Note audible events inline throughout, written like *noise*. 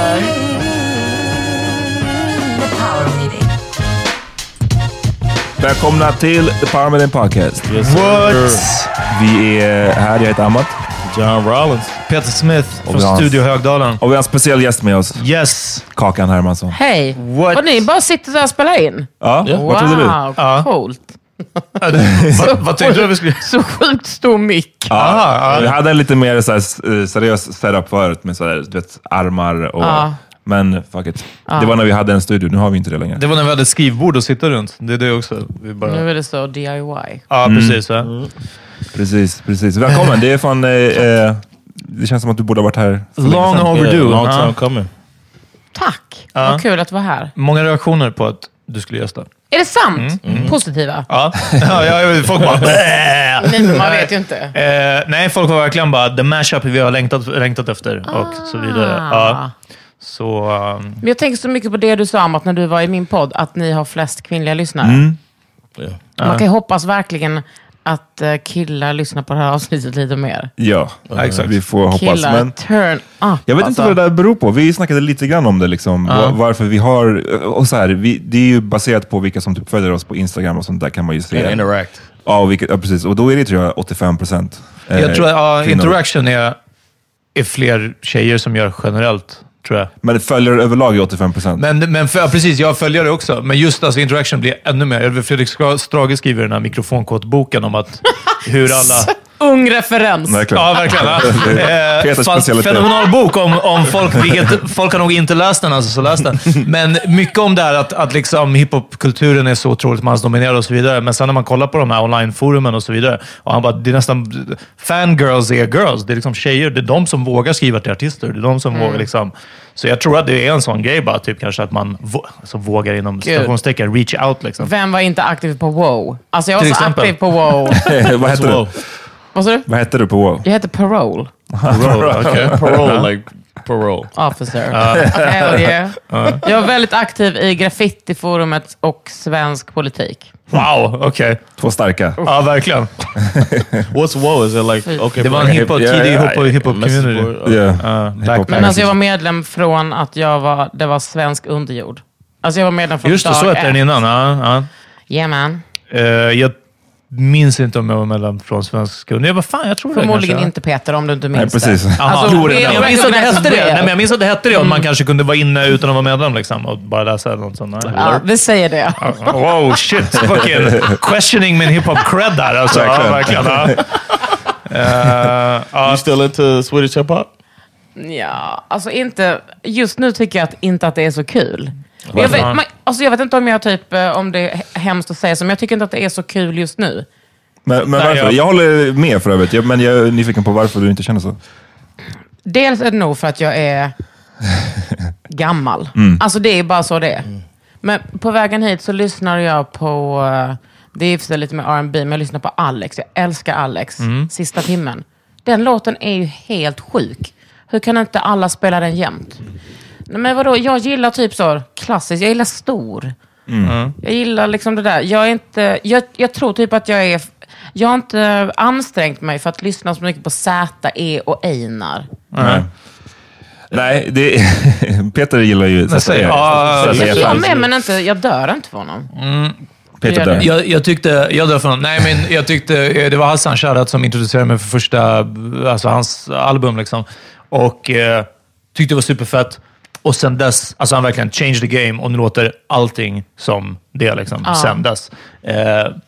för The Power Meeting. Välkomna till The Power Meeting Podcast. Yes, What? Vi är här, jag heter Amat. John Rollins. Peter Smith från har- Studio Högdalen. Och vi har en speciell gäst med oss, Yes! Kakan Hermansson. Hej! What? Och ni bara sitter där och spelar in? Ja, vad trodde du? Wow, coolt. Vad, vad tänkte du att vi skulle... Så sjukt stor mick. Ja. hade en lite mer så här, eh, seriös setup förut med så här, du vet, armar och... Ja. Men fuck it. Det var när vi hade en studio, nu har vi inte det längre. Det var när vi hade ett skrivbord att sitta runt. Det är det också. Vi bara... Nu är det så DIY. Ja, precis. Ja. Precis, precis. Välkommen. Det är fan... Eh, *laughs* eh, det känns som att du borde ha varit här länge Long sedan. overdue. Long Ja. time coming. Tack! Ja. Vad kul att vara här. Många reaktioner på att du skulle gästa. Är det sant? Positiva? Ja, *laughs* ja, ja folk bara... Nej, men man vet ju inte. Eh, nej, folk var verkligen bara the mashup vi har längtat, längtat efter och så vidare. Ja. Ah. Så... um, Men jag tänker så mycket på det du sa om att när du var i min podd, att ni har flest kvinnliga lyssnare. Mm. Yeah. Man kan ju hoppas verkligen att eh, killar lyssnar på det här avsnittet lite mer. Ja, exakt. vi får hoppas. Killar, Men turn up. jag vet alltså. inte vad det där beror på. Vi snackade lite grann om det. Liksom. Var- Varför vi har... Och så här, vi, det är ju baserat på vilka som typ följer oss på Instagram och sånt där kan man ju se. And interact. Ja, och vilket, ja, precis. Och då är det tror jag 85 procent. Jag tror att ja, interaction är, är fler tjejer som gör generellt, tror jag. Men följare överlag är 85 procent. Men, men för, ja, precis, jag följer det också. Men just alltså, interaction blir ännu mer. Fredrik Strage skriver i den här mikrofonkåtboken om att hur alla... *laughs* ung referens. Verkligen. Ja, verkligen. *laughs* Ja. Eh, Peters specialitet. fenomenal bok om, om folk, vilket, folk har nog inte läst den, alltså, så läs den. Men mycket om det här att, att liksom hiphopkulturen är så otroligt mansdominerad och så vidare. Men sen när man kollar på de här onlineforumen och så vidare, och han bara, det är nästan... Fangirls är girls. Det är liksom tjejer. Det är de som vågar skriva till artister. Det är de som vågar liksom... Så jag tror att det är en sån grej bara, typ kanske att man vå, alltså, vågar inom citationstecken reach out. Liksom. Vem var inte aktiv på WoW? Alltså jag var Till så exempel. aktiv på WoW. *laughs* Vad hette du? Vad sa du? Vad hette du på WoW? Jag heter Parole Parole, *laughs* okay. Parole, like parole. officer. Hell *laughs* yeah. Jag var väldigt aktiv i graffitiforumet och svensk politik. Wow, okej. Två starka. Ja, verkligen. *laughs* What's woe? Is it like okay? Det var en hiphop, tidig ja, hiphop, hiphop message community. board? Ja. Ja, Hiphop. Black Men alltså jag var medlem från att jag var, det var svensk underjord. Alltså jag var medlem från Just det, dag så hette den innan. Ja, ja. Yeah man. Eh, jag minns inte om jag var mellan från svensk kund. Jag var fan, jag tror det Förmodligen kanske. inte Peter om du inte Nej, minns precis. det. Alltså, Jo, det- jag minns att det hette det. Nej, men jag minns att det hette det. Och man kanske kunde vara inne utan att vara medlem liksom, och bara läsa något sånt. där. Ja, vi säger det. Wow, shit. Fucking questioning min hiphop cred där. Alltså. Ja, verkligen. Ja. Eh, ja. You still into Swedish hip hop? Ja, alltså inte... Just nu tycker jag att, inte att det är så kul. Jag vet, man, alltså jag vet inte om jag typ, eh, om det är hemskt att säga så, men jag tycker inte att det är så kul just nu. Men, men varför? jag- Jag håller med för övrigt, Jag- men jag är nyfiken på varför du inte känner så. Dels är det nog för att jag är *laughs* gammal. Alltså det är bara så det är. Men på vägen hit så lyssnar jag på, eh, det är i och för sig lite med R&B men jag lyssnar på Alex. Jag älskar Alex, Sista timmen. Den låten är ju helt sjuk. Hur kan inte alla spela den jämt? Nej, Men vadå, jag gillar typ så klassiskt, jag gillar stor. Jag gillar liksom det där. Jag, är inte, jag, jag tror typ att jag är... Jag har inte ansträngt mig för att lyssna så mycket på Z, E och Einar. Nej. Nej, det *laughs* Peter gillar ju säg- fans. Jag med, men inte, jag dör inte för honom. Peter gör dör. det. Jag, jag tyckte, jag drar från, nej men jag tyckte, eh, det var Hassan Sharat som introducerade mig för första, alltså hans album liksom. Och eh, tyckte det var superfett. Och sen dess, alltså han verkligen changed the game och nu låter allting som det liksom, sen dess. Eh,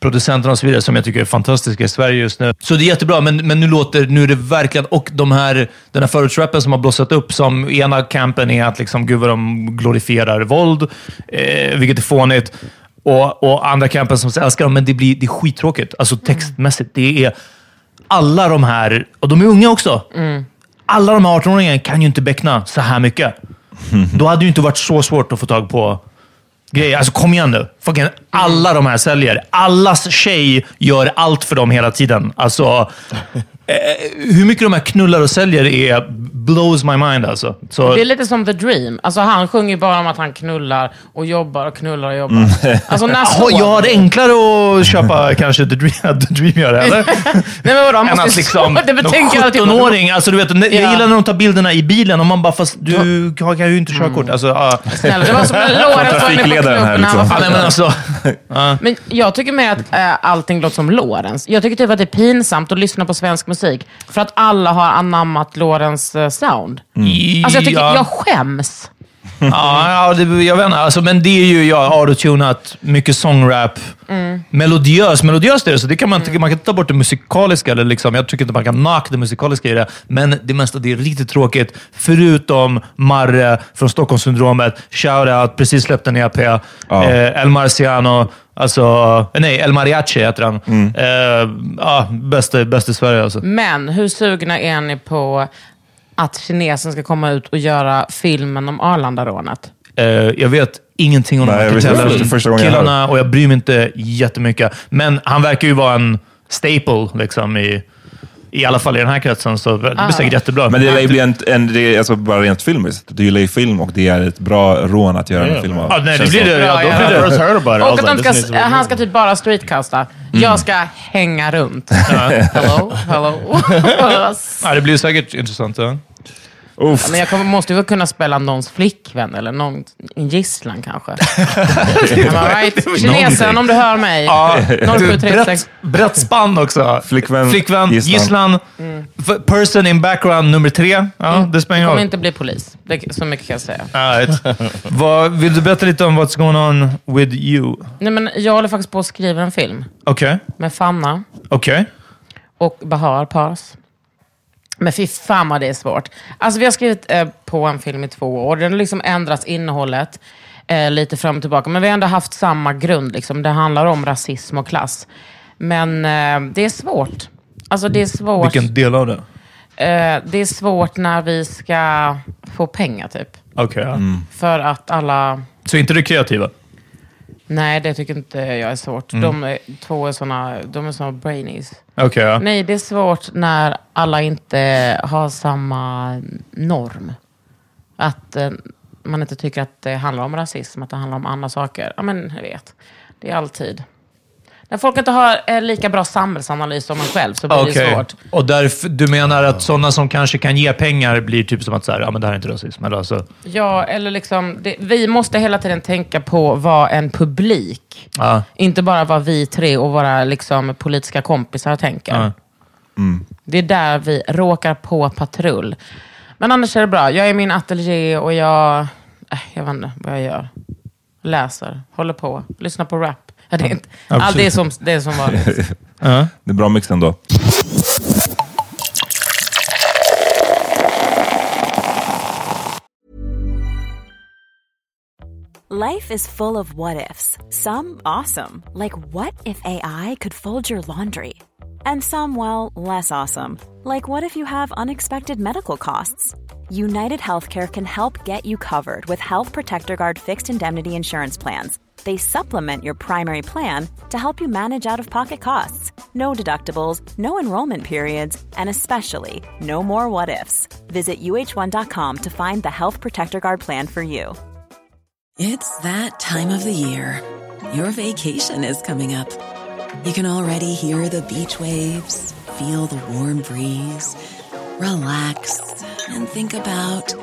producenterna och så vidare, som jag tycker är fantastiska i Sverige just nu. Så det är jättebra, men, men nu låter, nu är det verkligen, och de här, den här förortsrappen som har blossat upp, som ena campen är att liksom, gud vad de glorifierar våld, eh, vilket är fånigt. Och, och andra campen som älskar dem, men det blir det är skittråkigt. Alltså textmässigt. Det är alla de här, och de är unga också. Alla de här 18-åringarna kan ju inte beckna så här mycket. *laughs* Då hade det ju inte varit så svårt att få tag på grejer. Alltså kom igen nu. Fucking alla de här säljer. Allas tjej gör allt för dem hela tiden. Alltså, hur mycket de här knullar och säljer är blows my mind alltså. Så, Det är lite som The Dream. Alltså han sjunger bara om att han knullar och jobbar och knullar och jobbar. *laughs* Alltså när såg jag har det enklare att köpa *laughs* kanske The Dream, *laughs* The Dream gör det, eller? Nej men vadå, han måste liksom, det betänker jag alltid. 17-åring, alltså du vet, jag Ja. gillar när de tar bilderna i bilen och man bara, fast du har kan ju inte körkort. Alltså, ja. Snälla, det var som Lorentz var inne på här, klubben. liksom. Nej, men alltså, Men jag tycker mer att äh, allting låter som Lorentz. Jag tycker typ att det är pinsamt att lyssna på svensk musik. För att alla har anammat Lorentz äh, sound. Alltså jag tycker, ja. jag skäms. Ja, ja det, jag vet inte. Alltså, men det är ju ja, autotunat, mycket sångrap. Melodiös. Melodiöst är det, så det kan man, inte- man kan ta bort det musikaliska. Eller liksom, jag tycker inte man kan knock det musikaliska i det. Men det mesta det är riktigt tråkigt. Förutom Marre från Stockholmssyndromet. Shoutout, precis släppt en EP. Eh, El Marciano. Alltså, nej, El Mariachi heter han. Eh, ja, bäst, bäst i Sverige alltså. Men hur sugna är ni på att kinesen ska komma ut och göra filmen om Arlandarånet? Eh, jag vet ingenting om Nej, de här killarna och jag bryr mig inte jättemycket. Men han verkar ju vara en staple liksom, i, i alla fall i den här kretsen, så det blir säkert jättebra. Men det lär ju bli en, en, det är alltså bara rent filmiskt. Du gillar ju film och det är ett bra rån att göra en film av. ja, nej, det blir det. Ja, då blir det. it, I Och was att de ska, han ska typ bara streetcasta. Jag ska hänga runt. Hello, hello. *laughs* *laughs* Ja, det blir säkert intressant. Ja. Uff. Men jag kommer, måste ju väl kunna spela någons flickvän eller någon, en gisslan kanske. *laughs* Am I right? Kinesen, om du hör mig. Ja, 0736. brett, brett spann också. Flickvän, Flickvän, gisslan. gisslan, f- person in background nummer tre. Ja, det spelar ingen kommer roll. inte bli polis. Det, så mycket kan jag säga. Alright. Vad, vill du berätta lite om what's going on with you? Nej, men jag håller faktiskt på att skriva en film Okej, med Fanna. okej. och Bahar Paras. Men fy fan vad det är svårt. Alltså vi har skrivit eh, på en film i två år. Den har liksom ändrats innehållet eh, lite fram och tillbaka. Men vi har ändå haft samma grund. Liksom. Det handlar om rasism och klass. Men eh, det är svårt. Alltså det är svårt. Vilken del av det? Eh, det är svårt när vi ska få pengar typ. Okej. ja. För att alla... Så inte det kreativa? Nej, det tycker inte jag är svårt. De är, två är såna, de är såna brainies. Okej, ja. Nej, det är svårt när alla inte har samma norm. Att eh, man inte tycker att det handlar om rasism, att det handlar om andra saker. Ja, men jag vet. Det är alltid. När folk inte har eh, lika bra samhällsanalys som man själv så blir det Okej. svårt. Och därför, du menar att sådana som kanske kan ge pengar blir typ som att så här, ja, men det här är inte rasism. Eller alltså, Ja, eller liksom, det, vi måste hela tiden tänka på vad en publik, ja. inte bara vad vi tre och våra liksom, politiska kompisar tänker. Ja. Det är där vi råkar på patrull. Men annars är det bra. Jag är i min ateljé och jag... Äh, jag vet inte vad jag gör. Läser, håller på, lyssnar på rap. Ja, det, är inte, Ja, allt det är som, det är som vanligt. *laughs* Ja. Det är bra mix ändå. Life is full of what ifs. Some awesome, like what if AI could fold your laundry? And some, well, less awesome, like what if you have unexpected medical costs? United Healthcare can help get you covered with Health Protector Guard fixed indemnity insurance plans. They supplement your primary plan to help you manage out of pocket costs. No deductibles, no enrollment periods, and especially no more what ifs. Visit uh1.com to find the Health Protector Guard plan for you. It's that time of the year. Your vacation is coming up. You can already hear the beach waves, feel the warm breeze, relax, and think about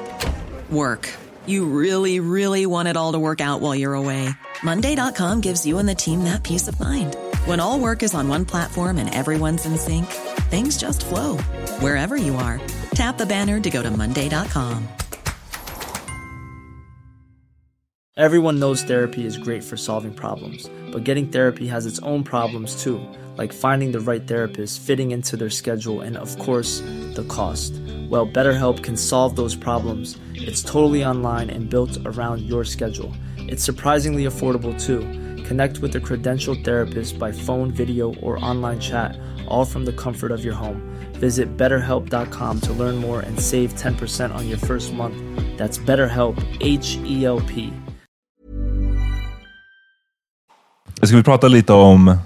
work. You really, really want it all to work out while you're away. Monday.com gives you and the team that peace of mind. When all work is on one platform and everyone's in sync, things just flow wherever you are. Tap the banner to go to Monday.com. Everyone knows therapy is great for solving problems, but getting therapy has its own problems too, like finding the right therapist, fitting into their schedule, and of course, the cost. Well, BetterHelp can solve those problems. It's totally online and built around your schedule. It's surprisingly affordable too. Connect with a credentialed therapist by phone, video, or online chat, all from the comfort of your home. Visit betterhelp.com to learn more and save 10% on your first month. That's BetterHelp, H E L P. Ska vi prata lite om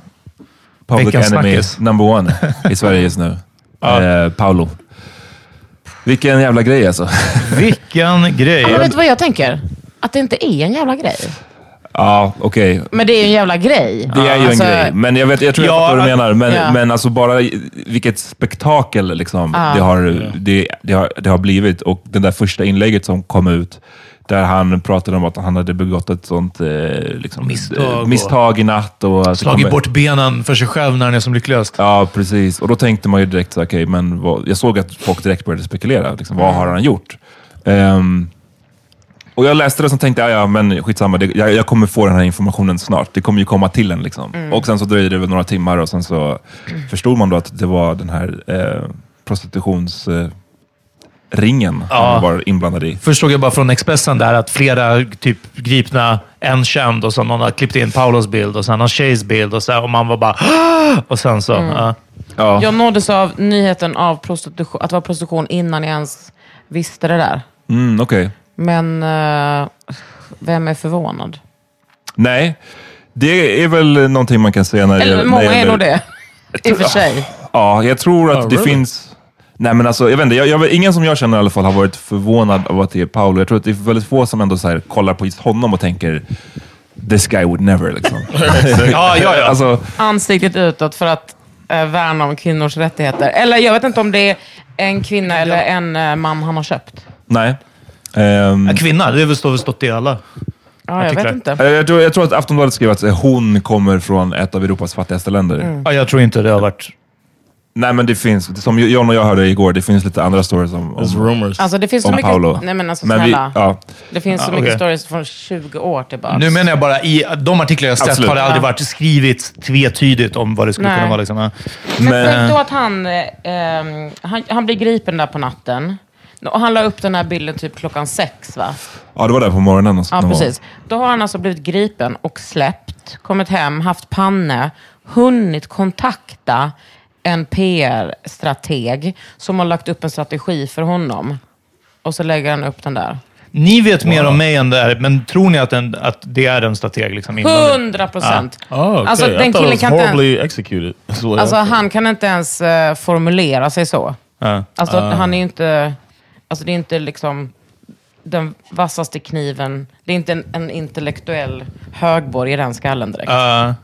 Public Enemy snackis. *laughs* number one i Sverige just nu? *laughs* eh, Paolo. Vilken jävla grej alltså. Vilken grej. Ja, men vet du vad jag tänker? Att det inte är en jävla grej. ja, okej. Men det är ju en jävla grej. Det är ju Alltså, en grej. Men jag, vet, jag tror jag Ja, fattar vad du menar. Men, ja. men alltså bara vilket spektakel liksom, det, har, det, det, har, det har blivit. Och det där första inlägget som kom ut, där han pratade om att han hade begått ett sånt eh, liksom, Misstag och- misstag i natt. Och Slagit bort benen för sig själv när han är som lyckligast. Ja, precis. Och då tänkte man ju direkt, så, okej, men vad, jag såg att folk direkt började spekulera. Liksom, vad har han gjort? Ehm, och jag läste det och så tänkte jag, ja, men skitsamma, det, jag, jag kommer få den här informationen snart. Det kommer ju komma till en. Liksom. Och sen så dröjde det väl några timmar och sen så förstod man då att det var den här eh, prostitutionsringen eh, ringen Ja. han var inblandad i. Först såg jag bara från Expressen där att flera typ gripna, en känd och så någon har klippt in Paulos bild och sen någon tjejs bild och, så, och man var bara och sen så. Ja. Ja. Jag nåddes av nyheten av prostitution, att det var prostitution innan jag ens visste det där. Mm, Okej. Men eh, vem är förvånad? Nej, det är väl någonting man kan säga när det Eller när många är gäller- nog det. I och för sig. *laughs* Ja, jag tror att Oh, det really? finns... Nej, men alltså, jag vet inte, jag, jag, ingen som jag känner i alla fall har varit förvånad av att det är Paolo. Jag tror att det är väldigt få som ändå så här, kollar på just honom och tänker this guy would never. Liksom. *laughs* Ja, ja, ja. *laughs* alltså, Ansiktet utåt för att eh, värna om kvinnors rättigheter. Eller jag vet inte om det är en kvinna eller en eh, man han har köpt. nej. Ehm, Ja, Kvinna, det är väl står stått i alla. Ja, jag vet inte. jag, tror, jag tror att Aftonbladet skrev att eh, hon kommer från ett av Europas fattigaste länder. Ja, jag tror inte det har varit... Nej, men det finns, som John och jag hörde igår, det finns lite andra stories om, om, rumors. Alltså det finns så om mycket... Paolo. Nej men alltså Men vi- snälla. ja. Det finns så Ja, mycket stories från 20 år tillbaka. Nu menar jag bara, i de artiklar jag sett Absolut. har det aldrig Ja. varit skrivit tvetydigt om vad det skulle Nej. kunna vara. Liksom. Ja. Men Men- då att han, eh, ehm, han, han blir gripen där på natten. Och han la upp den här bilden typ klockan sex va? Ja, det var där på morgonen. Alltså, Ja, precis. Då har han alltså blivit gripen och släppt, kommit hem, haft panne, hunnit kontakta en PR-strateg som har lagt upp en strategi för honom. Och så lägger han upp den där. Ni vet mer om mig än det här, men tror ni att, den, att det är en strateg? Liksom, inblandad? Hundra procent! Oh, okay. Alltså, den killen kan inte- executed. *laughs* Alltså han kan inte ens eh, formulera sig så. Ja. Alltså han är ju inte... Alltså det är inte liksom den vassaste kniven. Det är inte en, en intellektuell högborg i den skallen direkt. Ja.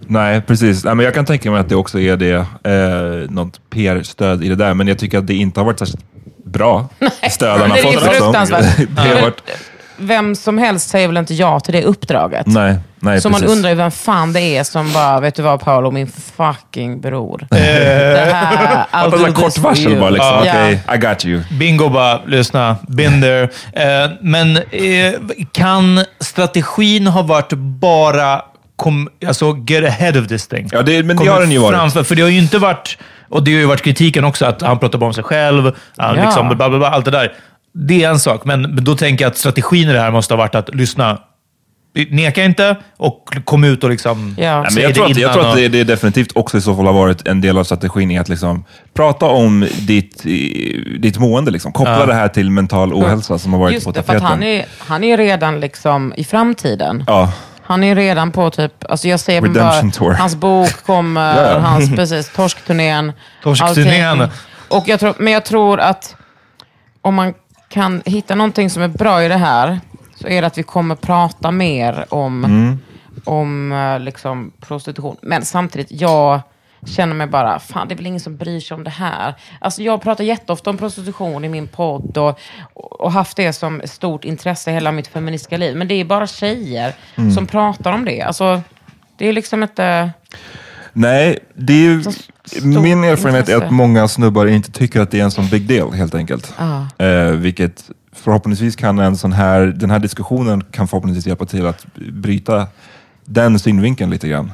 Nej, precis. Nej, men jag kan tänka mig att det också är det, eh, något PR-stöd i det där, men jag tycker att det inte har varit särskilt bra *laughs* stöd han *laughs* har det är fruktansvärt. det har varit, Vem som helst säger väl inte ja till det uppdraget? nej, nej, Så man precis. undrar ju vem fan det är som bara, vet du vad Paolo, min fucking bror. det här, I'll do this kort for varsel you. bara liksom. Ja. Okej, I got you. Bingo bara, lyssna. Been there. Eh, men eh, kan strategin ha varit bara kom, alltså, get ahead of this thing? Ja, det, men det har den ju varit. Framför, för det har ju inte varit, och det har ju varit kritiken också, att han pratar bara om sig själv, han Ja. liksom, bla, bla, bla, allt det där. Det är en sak, men, då tänker jag att strategin i det här måste ha varit att lyssna, neka inte och kom ut och liksom Ja. Nej, men jag, tror att, jag tror att det, det definitivt också i så fall har varit en del av strategin i att liksom prata om ditt, i- ditt mående. Liksom. Koppla Ja. det här till mental ohälsa som har varit Just på det, för tapeten. han är, han är redan liksom i framtiden. Ja, Han är redan på typ, alltså jag ser Redemption bara, tour. hans bok kommer, ja. hans, *laughs* precis, torskturnén. Torskturnén. Och jag tror, men jag tror att om man kan hitta någonting som är bra i det här, så är det att vi kommer prata mer om, Mm. om eh, liksom, prostitution. Men samtidigt, jag känner mig bara, fan det är väl ingen som bryr sig om det här. Alltså jag pratar jätteofta om prostitution i min podd och, och haft det som stort intresse hela mitt feministiska liv. Men det är bara tjejer Mm. som pratar om det. Alltså, det är liksom inte... nej, det är ju, Så stort min erfarenhet är intresse. att många snubbar inte tycker att det är en sån big deal helt enkelt. Ja. Eh, vilket förhoppningsvis kan en sån här, den här diskussionen kan förhoppningsvis hjälpa till att bryta den synvinkeln lite grann.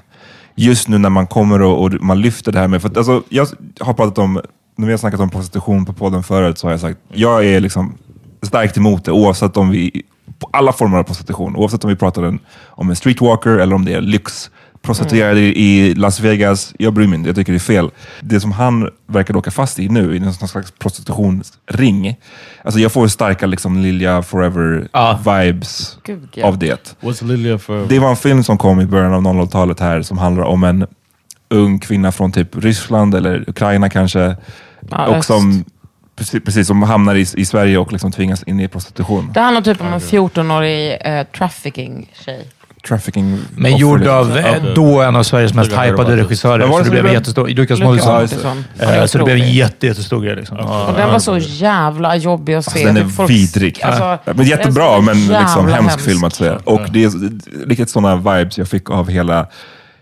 Just nu när man kommer och, och man lyfter det här med, för att, alltså, jag har pratat om, när vi har snackat om prostitution på podden förut så har jag sagt, jag är liksom starkt emot det oavsett om vi, på alla former av prostitution, oavsett om vi pratar om en streetwalker eller om det är lyx prostituerade i Las Vegas, jag bryr mig inte, jag tycker det är fel. Det som han verkar åka fast i nu, i någon slags prostitutionsring, alltså jag får starka liksom Lilja Forever-vibes Gud, ja. av det. What's Lilia for? Det var en film som kom i början av 00-talet här som handlar om en ung kvinna från typ Ryssland eller Ukraina kanske. Ja, och som, precis, precis, som hamnar i, i Sverige och liksom tvingas in i prostitution. Det handlar typ om en 14-årig eh, trafficking-tjej. Trafficking. Men gjord liksom. av eh, då en av Sveriges mest hypade regissörer. Så det blev jättestor. Lukas Moodysson. Så det blev jätte, jättestor grej. Liksom. Och den var så jävla jobbig att se. Alltså, den är folk- vidrig. Alltså, men jättebra, men liksom hemsk. film att se. Och det är riktigt sådana vibes jag fick av hela,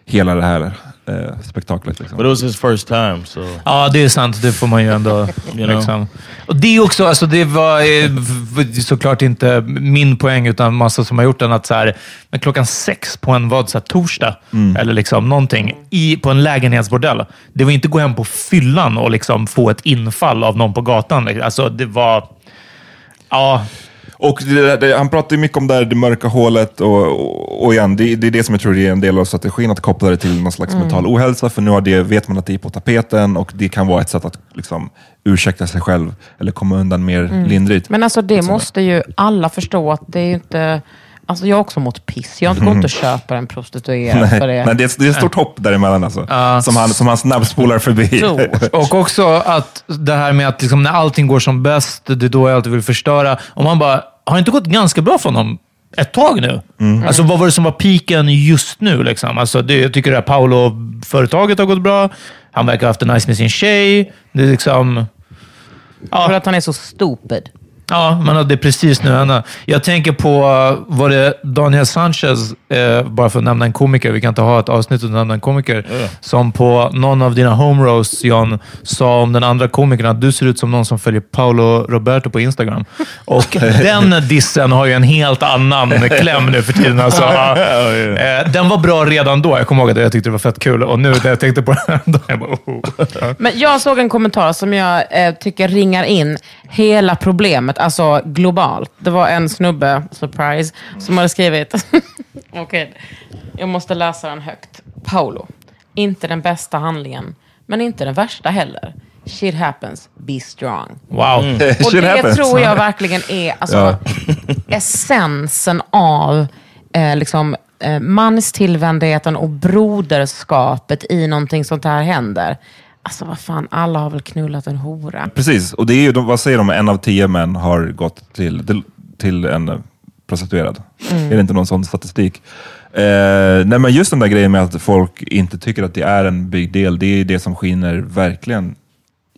hela det här eh, spektaklet. Liksom. But it was his first time, so... Ja, det är sant. Det får man ju ändå... *laughs* You know? liksom. Och det är också, alltså det var eh, såklart inte min poäng, utan massa som har gjort den, att så här, men klockan sex på en vad, så här, torsdag, eller liksom någonting, i, på en lägenhetsbordell. Det var inte gå hem på fyllan och liksom få ett infall av någon på gatan. Alltså det var... Ja, Och det, det, han pratar ju mycket om det, här, det mörka hålet och, och, och igen, det, det är det som jag tror är en del av strategin, att koppla det till någon slags mental ohälsa, för nu har det, vet man att det är på tapeten och det kan vara ett sätt att liksom, ursäkta sig själv eller komma undan mer lindrigt. Men alltså det Liksom. måste ju alla förstå att det är ju inte... Alltså jag har också mått piss. Jag går inte och *laughs* köper en prostituerad för det. Nej, men det är, det är ett stort hopp däremellan alltså, som, han, som han snabbspolar förbi. Stort. Och också att det här med att liksom när allting går som bäst, det är då jag alltid vill förstöra. Om man bara, har det inte gått ganska bra för honom ett tag nu? Alltså vad var det som var piken just nu? Liksom? Alltså, det, jag tycker det här Paolo-företaget har gått bra. Han verkar ha haft det nice med sin tjej. Det är liksom... För att han är så stupid. Ja, men det är precis nu henne. Jag tänker på, uh, var det Daniel Sanchez, eh, bara för att nämna en komiker, vi kan inte ha ett avsnitt utan att nämna en komiker, som på någon av dina home roasts, John, sa om den andra komikern att du ser ut som någon som följer Paolo Roberto på Instagram. *laughs* Och den dissen har ju en helt annan kläm nu för tiden. Alltså, *laughs* eh, den var bra redan då. Jag kommer ihåg att jag tyckte det var fett kul och nu när jag tänkte på den, *laughs* då jag bara, oh. Men jag såg en kommentar som jag eh, tycker ringar in hela problemet, alltså globalt. Det var en snubbe, surprise, som hade skrivit... *laughs* Okej, jag måste läsa den högt. Paolo. Inte den bästa handlingen, men inte den värsta heller. Shit happens, be strong. Wow. *laughs* Och Shit det happens. tror jag verkligen är alltså, *laughs* essensen av eh, liksom, eh, manstillvändheten och broderskapet i någonting sånt här händer. Alltså vad fan, alla har väl knullat en hora. Precis, och det är ju, de- vad säger de, en av tio män har gått till, till, till en prostituerad. Är det inte någon sån statistik? Eh, nej men just den där grejen med att folk inte tycker att det är en big deal, det är det som skiner verkligen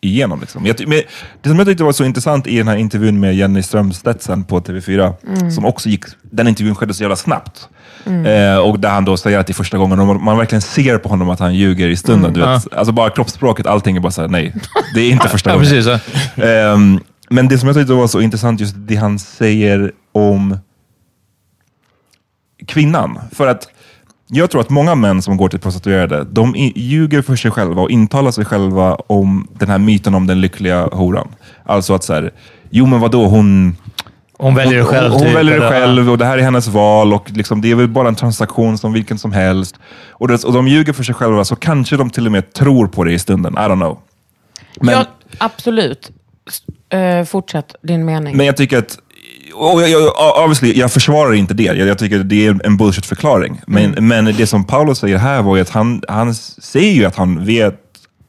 igenom. Liksom. Jag, men det som jag tyckte var så intressant i den här intervjun med Jenny Strömstedtsen på TV4, som också gick, den intervjun skedde så jävla snabbt. Eh, och där han då säger att det är första gången och man, man verkligen ser på honom att han ljuger i stunden. Du vet. Alltså bara kroppsspråket, allting är bara såhär, nej, det är inte *laughs* första Ja, gången. precis. ja. Ehm, men det som jag tyckte var så intressant, just det han säger om kvinnan. För att jag tror att många män som går till prostituerade, de ljuger för sig själva och intalar sig själva om den här myten om den lyckliga horan. Alltså att så här, jo men vadå, hon... Hon väljer det själv. Hon, hon typ, väljer det själv och det här är hennes val och liksom, det är väl bara en transaktion som vilken som helst. Och, det, och de ljuger för sig själva, så kanske de till och med tror på det i stunden. I don't know. Men, Ja, absolut. Eh, fortsätt din mening. men jag tycker att, och jag, jag, obviously, jag försvarar inte det. Jag, jag tycker det är en bullshit-förklaring. Men, men det som Paolo säger här var ju att han, han säger ju att han vet,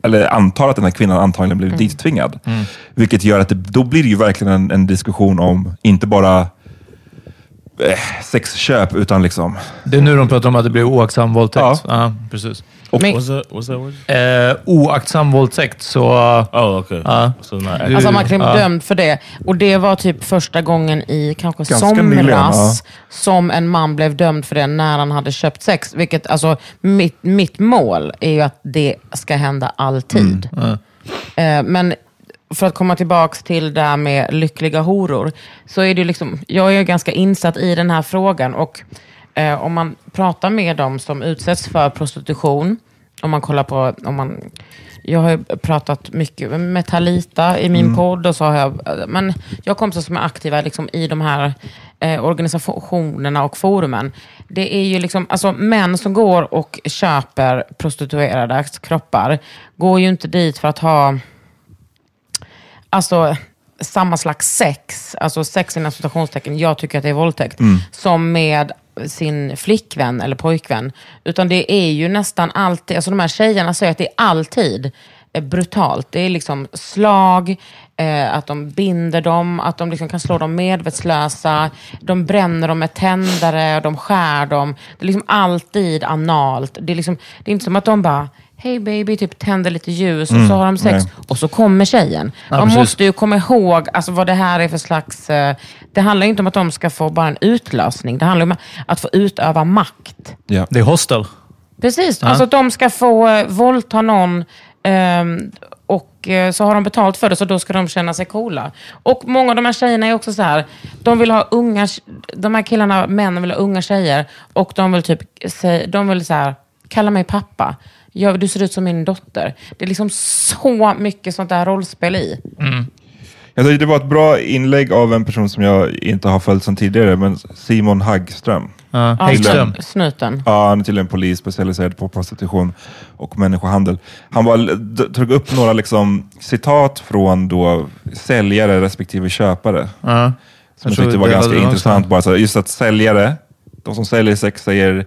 eller antar att den här kvinnan antagligen blivit dittvingad. Vilket gör att det, då blir det ju verkligen en, en diskussion om, inte bara eh, sexköp, utan liksom... Det är nu de pratar om att det blir oaktsam våldtäkt. Ja. Ja, precis. Men- What's that? What's that word? Eh, oaktsam våldtäkt, så... Oh, okay. Ja. So not Alltså man kan bli dömd för det. Och det var typ första gången i kanske Ganska somras nyligen, ja. som en man blev dömd för det när han hade köpt sex. Vilket, alltså, mitt, mitt mål är ju att det ska hända alltid. Mm. Eh, men för att komma tillbaka till det här med lyckliga horor, så är det liksom, jag är ju ganska insatt i den här frågan. Och eh, om man pratar med dem som utsätts för prostitution, om man kollar på, om man, jag har ju pratat mycket med Talita i min podd och så har jag, men jag kompisar som är aktiva liksom i de här eh, organisationerna och forumen. Det är ju liksom, alltså män som går och köper prostituerades kroppar, går ju inte dit för att ha alltså, samma slags sex, alltså sex inom citationstecken, jag tycker att det är våldtäkt, som med sin flickvän eller pojkvän. Utan det är ju nästan alltid, alltså de här tjejerna säger att det är alltid eh, brutalt. Det är liksom slag, eh, att de binder dem, att de liksom kan slå dem medvetslösa, de bränner dem med tändare, de skär dem. Det är liksom alltid analt. Det är, liksom, det är inte som att de bara Hej baby, typ tänder lite ljus och så har de sex nej. och så kommer tjejen. Ja, Man precis. måste ju komma ihåg alltså, vad det här är för slags... Eh, det handlar ju inte om att de ska få bara en utlösning. Det handlar om att få utöva makt. Ja. Det är hostel. Precis, alltså att de ska få eh, våldta någon ehm, och eh, så har de betalt för det, så då ska de känna sig coola. Och många av de här tjejerna är också så här, de vill ha unga, de här killarna, männen vill ha unga tjejer och de vill typ, säga, de vill så här, kalla mig pappa. Jag, du ser ut som min dotter. Det är liksom så mycket sånt där rollspel i. Jag tyckte det var ett bra inlägg av en person som jag inte har följt sedan tidigare, men Simon Hagström. Ja, Häggström. Snuten. Ja, han är tydligen polis specialiserad på prostitution och människohandel. Han bara d- tog upp några liksom, citat från då säljare respektive köpare. Ja. Som jag tror tyckte var ganska var intressant. Bara, så just att säljare, de som säljer sex säger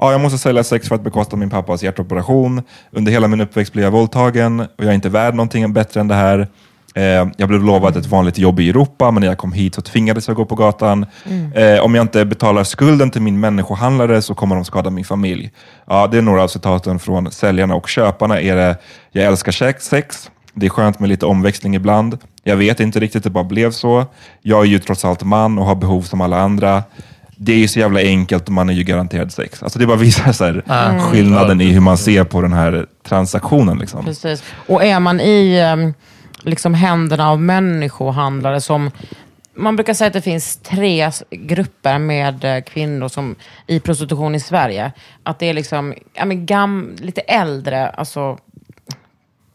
Ja, jag måste sälja sex för att bekosta min pappas hjärtoperation. Under hela min uppväxt blev jag våldtagen och jag är inte värd någonting bättre än det här. Eh, jag blev lovad ett vanligt jobb i Europa, men när jag kom hit så tvingades jag gå på gatan. Eh, om jag inte betalar skulden till min människohandlare så kommer de skada min familj. Ja, det är några av citaten från säljarna och köparna. Är det, jag älskar sex, sex Det är skönt med lite omväxling ibland. Jag vet inte riktigt, det bara blev så. Jag är ju trots allt man och har behov som alla andra. Det är ju så jävla enkelt och man är ju garanterad sex. Alltså det bara visar så här, Mm. skillnaden i hur man ser på den här transaktionen. Liksom. Precis. Och är man i um, liksom händerna av människohandlare som... Man brukar säga att det finns tre grupper med eh, kvinnor som, i prostitution i Sverige. Att det är liksom ja, men gam, lite äldre, alltså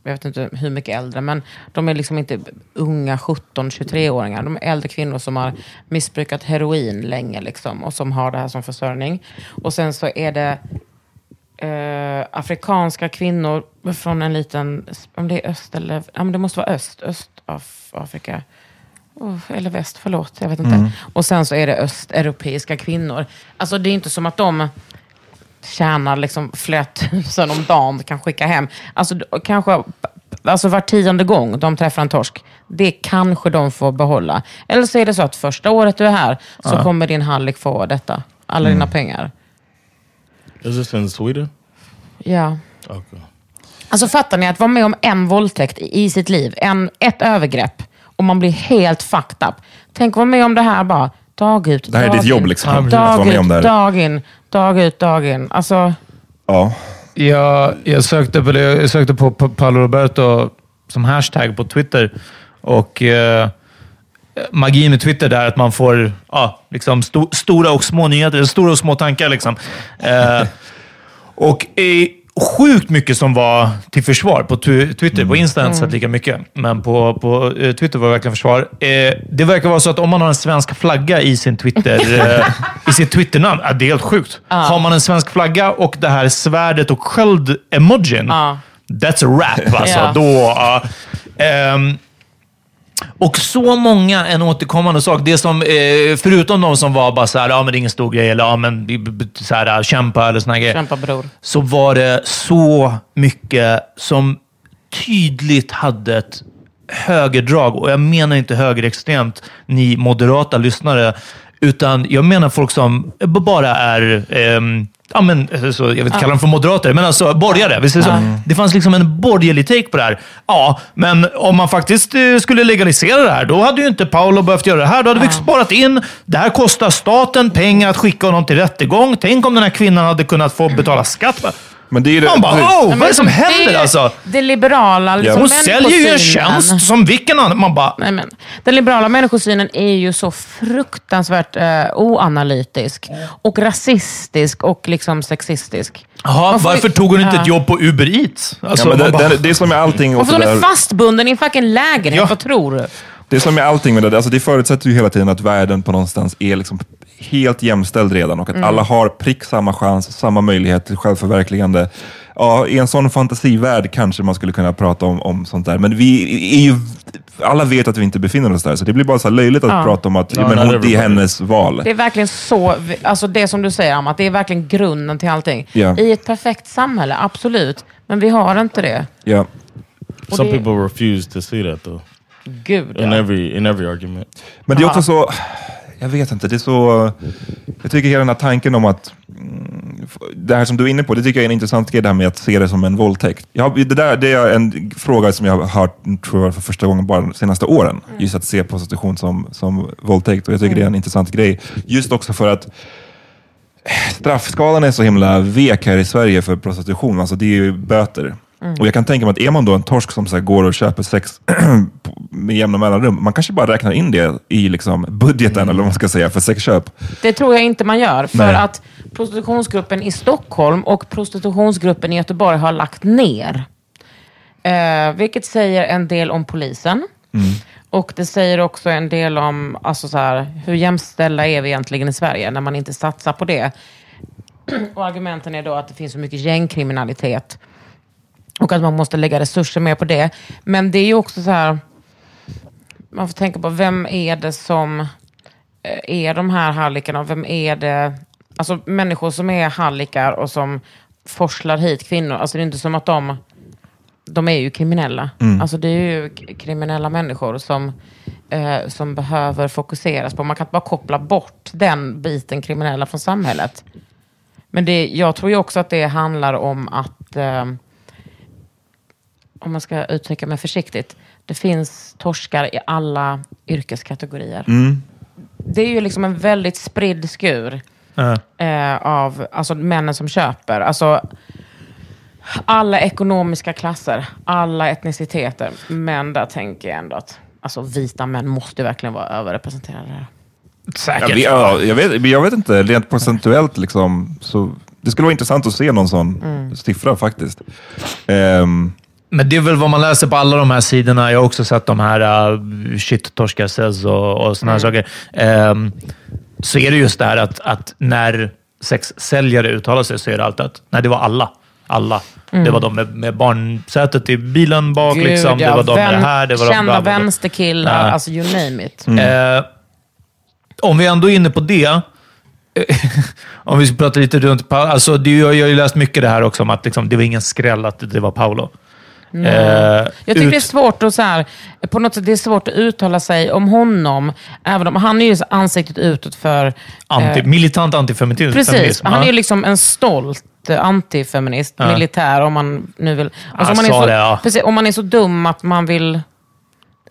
jag vet inte hur mycket äldre, men de är liksom inte unga 17-23-åringar. De är äldre kvinnor som har missbrukat heroin länge liksom, och som har det här som försörjning. Och sen så är det eh, afrikanska kvinnor från en liten, om det är öst eller, ja men det måste vara öst, Östafrika. Oh, eller väst, förlåt, jag vet inte. Mm. Och sen så är det östeuropeiska kvinnor. Alltså det är inte som att de tjänar liksom flera *laughs* tusen om dagen kan skicka hem. Alltså kanske alltså var tionde gång de träffar en torsk, det kanske de får behålla. Eller så är det så att första året du är här så Ja. kommer din hallick få detta. Alla Mm. dina pengar. Is this in Sweden? Ja. Okay. Alltså fattar ni att vara med om en våldtäkt i sitt liv, en, ett övergrepp, och man blir helt fucked up. Tänk vara med om det här bara, dag ut, Det här är dag ditt jobb, in. liksom. Att Dag vara med om ut, det här. dag in, dag ut, dag in. Alltså, Ja. Jag, jag, sökte på det, jag sökte på Pa- Paolo Roberto som hashtag på Twitter. Och eh, Magin med Twitter där att man får ja, liksom sto, stora och små nyheter, stora och små tankar. Liksom. Eh, och eh, sjukt mycket som var till försvar på Twitter. På Insta har jag inte sett lika mycket, men på, på eh, Twitter var det verkligen försvar. Eh, det verkar vara så att om man har en svensk flagga i sin Twitter, *laughs* eh, i sitt Twitternamn, ja, det är helt sjukt. Har man en svensk flagga och det här svärdet och sköld-emojin, that's a rap alltså. Ja. Då, ja. Ehm, och så många en återkommande sak. Det som, eh, förutom de som var bara så här, ja men det är ingen stor grej, eller ja men så här, kämpa eller såna grejer. kämpa bror. Så var det så mycket som tydligt hade ett högerdrag. Och jag menar inte högerextremt, ni moderata lyssnare, utan jag menar folk som bara är ehm, Ja, men, så, jag vill inte kalla dem för moderater, men alltså borgare. Vi säger så. Det fanns liksom en borgerlig take på det här. Ja, men om man faktiskt eh, skulle legalisera det här, då hade ju inte Paolo behövt göra det här. Då hade vi sparat in. Det här kostar staten pengar att skicka honom till rättegång. Tänk om den här kvinnan hade kunnat få betala skatt. Men det är det- Man bara, det- oh, vad är det som det händer alltså? Det liberala liksom, Hon säljer ju en tjänst som vilken annan. Man bara, Nej, men, den liberala människosynen är ju så fruktansvärt eh, oanalytisk och rasistisk och liksom sexistisk. Jaha, varför tog hon inte Ja. ett jobb på Uber Eats? Alltså, ja, men det, man bara, det, det är som med allting. Varför hon är fastbunden i en fucking lägenhet, Ja. vad tror du? Det är som med allting med det, alltså det förutsätter ju hela tiden att världen på någonstans är liksom helt jämställd redan och att Mm. alla har prick samma chans, samma möjlighet till självförverkligande. Ja, I en sån fantasivärld kanske man skulle kunna prata om, om sånt där, men vi är ju, alla vet att vi inte befinner oss där, så det blir bara så här löjligt att Ja. prata om att ja, men hon, det är hennes val. Det är verkligen så, alltså det som du säger om att det är verkligen grunden till allting. Ja. I ett perfekt samhälle, absolut. Men vi har inte det. Ja. Some det- people refuse to see that though. Gud, In ja. every in every argument. Men det är också så, jag vet inte, det är så, jag tycker hela den här tanken om att, mm, det här som du är inne på, det tycker jag är en intressant grej, det här med att se det som en våldtäkt. Jag, har- det, där, det är en fråga som jag har hört, tror jag, för första gången bara de senaste åren. Just att se prostitution som, som våldtäkt. Och jag tycker det är en intressant grej. Just också för att eh, straffskalan är så himla vek här i Sverige för prostitution. Alltså det är ju böter. Och jag kan tänka mig att är man då en torsk som så går och köper sex *clears throat* med jämna mellanrum, man kanske bara räknar in det i liksom budgeten, eller vad man ska säga, för sexköp. Det tror jag inte man gör. För Nej. att prostitutionsgruppen i Stockholm och prostitutionsgruppen i Göteborg har lagt ner. Eh, vilket säger en del om polisen. Och det säger också en del om alltså så här, hur jämställda är vi egentligen i Sverige när man inte satsar på det. *clears throat* Och argumenten är då att det finns så mycket gängkriminalitet. Och att man måste lägga resurser mer på det. Men det är ju också så här, man får tänka på vem är det som eh, är de här hallickarna vem är det, alltså människor som är hallickar och som forslar hit kvinnor, alltså det är inte som att de, de är ju kriminella. Alltså det är ju kriminella människor som, eh, som behöver fokuseras på. Man kan inte bara koppla bort den biten kriminella från samhället. Men det, jag tror ju också att det handlar om att eh, om man ska uttrycka mig försiktigt, det finns torskar i alla yrkeskategorier. Det är ju liksom en väldigt spridd skur Ja. eh, av alltså, männen som köper. Alltså, alla ekonomiska klasser, alla etniciteter. Men där tänker jag ändå att alltså, vita män måste verkligen vara överrepresenterade. här. Säkert. Jag vet, ja, jag, vet, jag vet inte, rent procentuellt liksom, så det skulle vara intressant att se någon sån siffra faktiskt. Ehm, Men det är väl vad man läser på alla de här sidorna. Jag har också sett de här uh, shit torskar says och, och såna här saker. Ehm, så är det just det här att, att när sexsäljare uttalar sig så är det alltid att nej, det var alla. Alla. Det var de med, med barnsätet i bilen bak. Gud, liksom. Det ja, var de med det här. Det var de Kända bla. vänsterkillar, alltså you name it. Eh, om vi ändå är inne på det. *laughs* om vi ska prata lite runt... Pa- Alltså, det, jag, jag har ju läst mycket det här också om att liksom, det var ingen skräll att det var Paolo. Eh, Jag tycker ut- det är svårt att så här, på något sätt, det är svårt att uttala sig om honom. Även om han är ju ansiktet utåt för... anti, eh, militant antifeminism. Precis, feminism, han är ju liksom en stolt eh, antifeminist, Ja. militär om man nu vill... Han om, man så, det, ja. precis, om man är så dum att man vill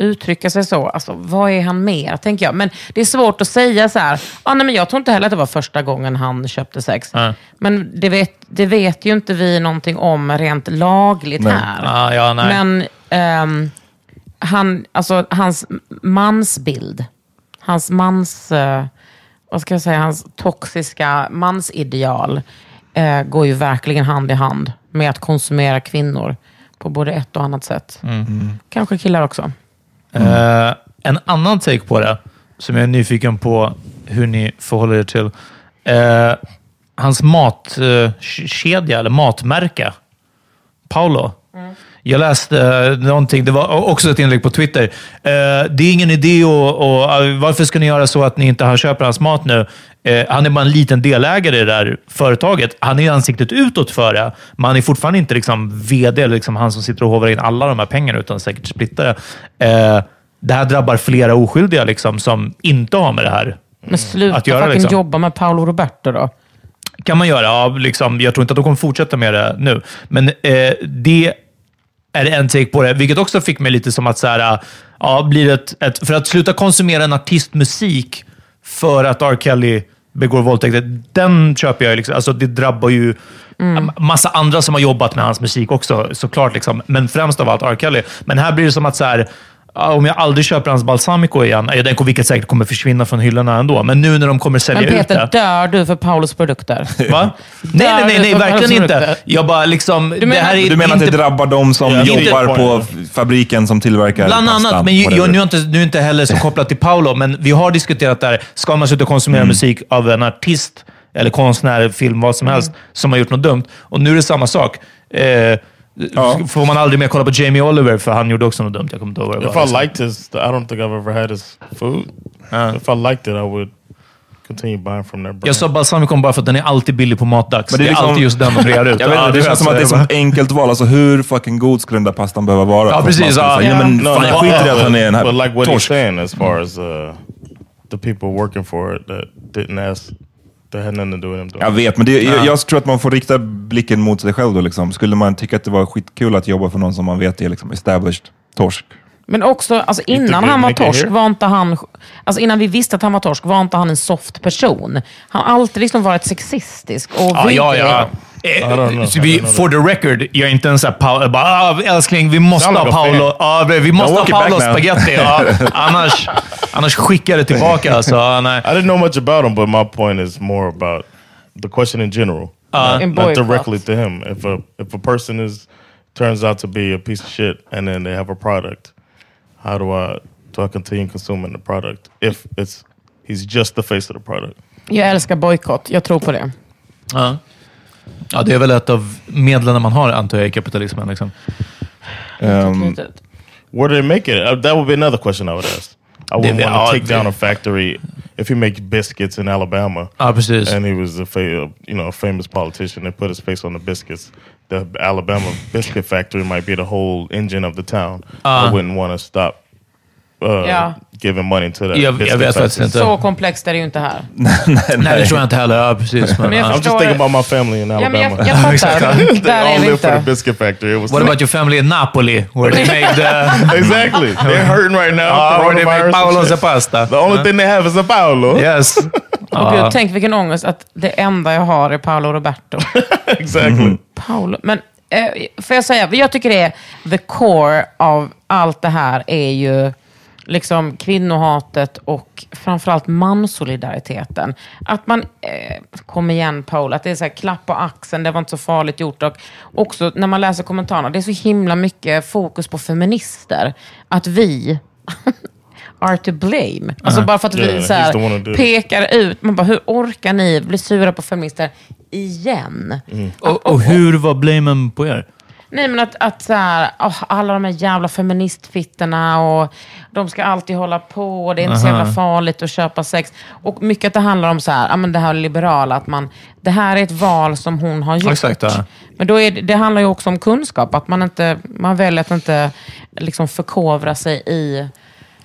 uttrycka sig så, alltså, vad är han mer, tänker jag. Men det är svårt att säga så här, ah, nej, men jag tror inte heller att det var första gången han köpte sex. Ja. Men det vet, det vet ju inte vi någonting om rent lagligt Nej. här. Ah, ja, nej. Men ehm, han, alltså, hans mansbild, hans mans, eh, vad ska jag säga, hans toxiska mansideal eh, går ju verkligen hand i hand med att konsumera kvinnor på både ett och annat sätt. Mm. Kanske killar också. Eh, en annan take på det, som jag är nyfiken på hur ni förhåller er till. Eh, hans matkedja, eh, eller matmärke. Paolo. Mm. Jag läste eh, någonting, det var också ett inlägg på Twitter. Eh, det är ingen idé. Och, eh, varför ska ni göra så att ni inte har köper hans mat nu? Eh, han är bara en liten delägare i det där företaget. Han är ansiktet utåt för det, men han är fortfarande inte liksom vd, eller liksom han som sitter och hovar in alla de här pengarna, utan säkert splittar det. Eh, det här drabbar flera oskyldiga liksom, som inte har med det här Men sluta att göra. Liksom jobba med Paolo Roberto då. kan man göra. Ja, liksom, jag tror inte att de kommer fortsätta med det nu. Men eh, det är en take på det, vilket också fick mig lite som att så här, ja, blir det ett, ett, för att sluta konsumera en artistmusik för att R. Kelly begår våldtäkter, den köper jag. Liksom, alltså, det drabbar ju Mm. massa andra som har jobbat med hans musik också, såklart. Liksom. Men främst av allt R. Kelly. Men här blir det som att så här, om jag aldrig köper hans Balsamico igen, ja, den vilket säkert kommer försvinna från hyllorna ändå, men nu när de kommer sälja Men ut Peter, det. dör du för Paulos produkter? Va? Nej, nej, nej, nej, verkligen inte. Jag bara liksom... menar- det här är du menar att det inte, drabbar de som Ja, inte- jobbar på fabriken som tillverkar Bland pastan, annat, men ju, jag, nu, är inte, nu är inte heller så kopplat till Paolo, men vi har diskuterat där. Ska man sluta konsumera Mm. musik av en artist, eller konstnär, film, vad som helst, som har gjort något dumt? Och nu är det samma sak. Eh, Får man aldrig mer kolla på Jamie Oliver, för han gjorde också något dumt. Jag kommer inte ihåg vad det If var. I liked his, I don't think I've ever had his food. If I liked it, I would continue buying from their brand. Jag sa Balsamicon bara för att den är alltid billig på matdags. Men det är, liksom- alltid just den de rear ut. *laughs* Jag vet, Ja, inte, det du känns som att det är så ett enkelt val. Alltså, hur fucking god skulle den där pastan behöva vara? Ja, precis, man skulle ja. säga, Ja. men No, fan, no, jag skiter i att but- han är en But här like what he's torsk. saying, as far as uh, the people working for it that didn't ask, do with him doing Jag vet, men det, jag, jag tror att man får rikta blicken mot sig själv då. Liksom. Skulle man tycka att det var skitkul att jobba för någon som man vet är liksom established torsk? Men också, alltså, innan han var torsk var inte han... Alltså innan vi visste att han var torsk var inte han en soft person. Han har alltid liksom varit sexistisk och Ja, ja, ja. Eh, know. vi, for the record, jag är inte en sån här Paolo, bara, ah, älskling, vi måste Sound ha. Paolo, ah, vi måste ha Paolo spaghetti. Ja, *laughs* annars, annars skickar det tillbaka. Alltså, ah, nej. I didn't know much about him, but my point is more about the question in general, not, In not boycott. directly to him. If a if a person is turns out to be a piece of shit, and then they have a product, how do I do I continue consuming the product if it's he's just the face of the product? Jag älskar bojkott. Jag tror på det. Ja. ja, det är väl ett av medlen man har, antar jag, i kapitalismen. Liksom. Ehm, Where do they make it? Uh, that would be another question I would ask. I wouldn't They- want to take they- down a factory if he makes biscuits in Alabama. Ja, precis. and he was a fa- you know a famous politician. They put his face on the biscuits. The Alabama biscuit factory might be the whole engine of the town. I Uh. wouldn't want to stop uh, Ja. giving money to that. Jag- jag biscuit vet faktiskt factory. inte. Så komplext är det ju inte här. nej, Nej, det tror jag inte heller. Ja, precis. Men, Men jag ja. I'm just thinking about my family in Alabama. men jag, jag Exakt. fattar. they Där all är vi live for the biscuit factory. It was What about your family in Napoli? Where they make the... *laughs* exactly. *laughs* They're hurting right now. Ja, where they make Paolo's pasta. The only thing they have is a Paolo. Yes. *laughs* Och gud, tänk vilken ångest att det enda jag har är Paolo Roberto. *laughs* exactly. Paolo. Men eh, får jag säga, jag tycker det är the core av allt det här är ju liksom kvinnohatet och framförallt mansolidariteten. Att man, eh, kom igen Paul, att det är så här klapp på axeln, det var inte så farligt gjort. Och också när man läser kommentarerna, det är så himla mycket fokus på feminister. Att vi *laughs* are to blame. Alltså bara för att Yeah, vi så här, pekar ut, man bara, hur orkar ni bli sura på feminister igen? Och, och hur var blamen på er? Nej, men att, att så här, åh, alla de här jävla feministfittorna och de ska alltid hålla på och det är inte så Aha. jävla farligt att köpa sex. Och mycket att det handlar om så här, ja, men det här liberala, att man, det här är ett val som hon har gjort. Exakt, ja. Men då är, det- det handlar ju också om kunskap, att man, inte, man väljer att inte liksom förkovra sig i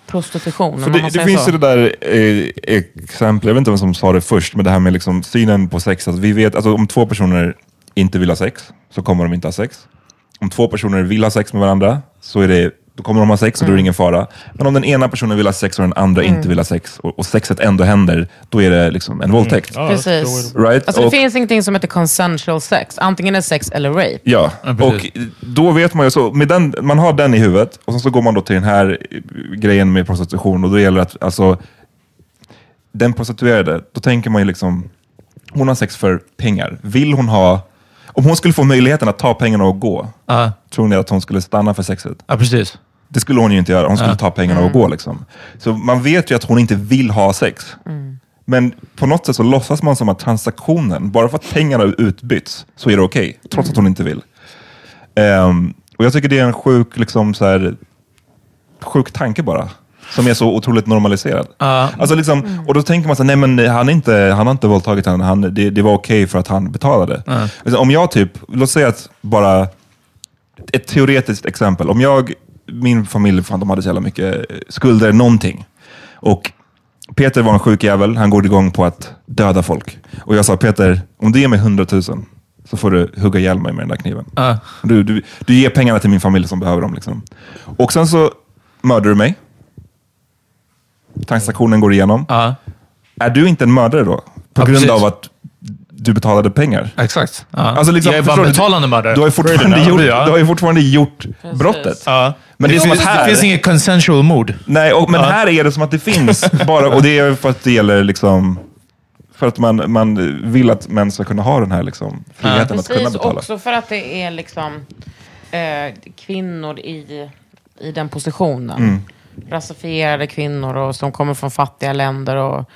prostitutionen. För det, det finns så. ju det där eh, exempel, jag vet inte vem som sa det först, men det här med liksom synen på sex. Att vi vet, alltså, om två personer inte vill ha sex, så kommer de inte ha sex. Om två personer vill ha sex med varandra, så är det, då kommer de ha sex och då är det ingen fara. Men om den ena personen vill ha sex och den andra inte vill ha sex, och, och sexet ändå händer, då är det liksom en våldtäkt. Way Precis. Right? Alltså, det Och- finns ingenting som heter consensual sex. Antingen är sex eller rape. Ja, och då vet man ju så, med den, man har den i huvudet och sen så går man då till den här grejen med prostitution och då gäller det att, alltså, den prostituerade, då tänker man ju liksom, hon har sex för pengar. Vill hon ha, om hon skulle få möjligheten att ta pengarna och gå, Ja, tror ni att hon skulle stanna för sexet? ja precis. Det skulle hon ju inte göra, hon skulle ta pengarna och gå. Liksom. Så man vet ju att hon inte vill ha sex. Men på något sätt så låtsas man som att transaktionen, bara för att pengarna utbyts, så är det okej, trots att hon inte vill. Ehm, och Jag tycker det är en sjuk, liksom, så här, sjuk tanke bara. Som är så otroligt normaliserad. Ja. Alltså liksom, Och då tänker man så här, nej men han, inte, han har inte våldtagit henne, han, det, det var okej för att han betalade. Alltså, Om jag typ, låt säga att bara, ett teoretiskt exempel. Om jag, min familj, fan, de hade så jävla mycket eh, skulder, någonting. Och Peter var en sjuk jävel, han går igång på att döda folk. Och jag sa, Peter, om du ger mig 100 000 så får du hugga ihjäl mig med den där kniven. Ja. Du, du, du ger pengarna till min familj som behöver dem. Liksom. Och sen så mördar du mig. Transaktionen går igenom. Ja, Är du inte en mördare då? På Ja, grund precis. av att du betalade pengar? exakt. Ja. Alltså liksom, jag är bara du? betalande mördare. Du har ju fortfarande, gjort, du har ju fortfarande gjort brottet. Ja. Men det är som att finns, här... det finns inget consensual mord. Nej, och, men Ja. här är det som att det finns bara, och det är för att det gäller liksom, för att man, man vill att män ska kunna ha den här liksom, friheten att kunna Precis, betala. också för att det är liksom eh, kvinnor i, i den positionen. Mm. Rasifierade kvinnor och som kommer från fattiga länder. Och,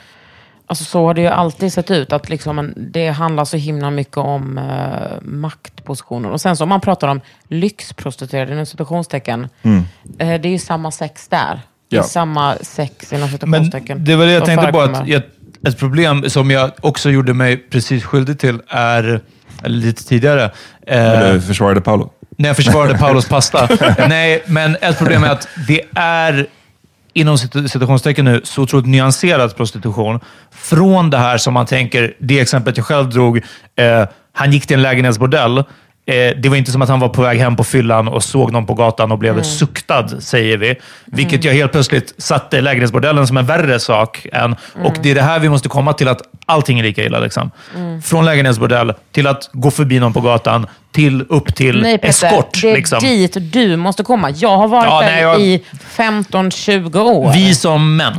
alltså så har det ju alltid sett ut. Att liksom en, det handlar så himla mycket om eh, maktpositioner. Och sen så om man pratar om lyxprostituerade, inom citationstecken. Mm. Eh, det är ju samma sex där. Det är Ja. samma sex inom Men citationstecken. det var det jag tänkte på. Att förekommer. ett, ett problem som jag också gjorde mig precis skyldig till är, eller lite tidigare, eh, Eller försvarade Paolo. när jag försvarade Paulos pasta. *laughs* Nej, men ett problem är att det är inom citationstecken nu, så otroligt nyanserad prostitution. Från det här som man tänker, det exemplet jag själv drog, eh, han gick till en lägenhetsbordell. Eh, det var inte som att han var på väg hem på fyllan och såg någon på gatan och blev suktad, säger vi. Vilket jag helt plötsligt satte lägenhetsbordellen som en värre sak. Än, Och det är det här vi måste komma till, att allting är lika illa. Liksom. Från lägenhetsbordell till att gå förbi någon på gatan, till upp till Nej Peter, eskort. det är liksom. dit du måste komma. Jag har varit Ja, där i 15-20 år. Vi som män.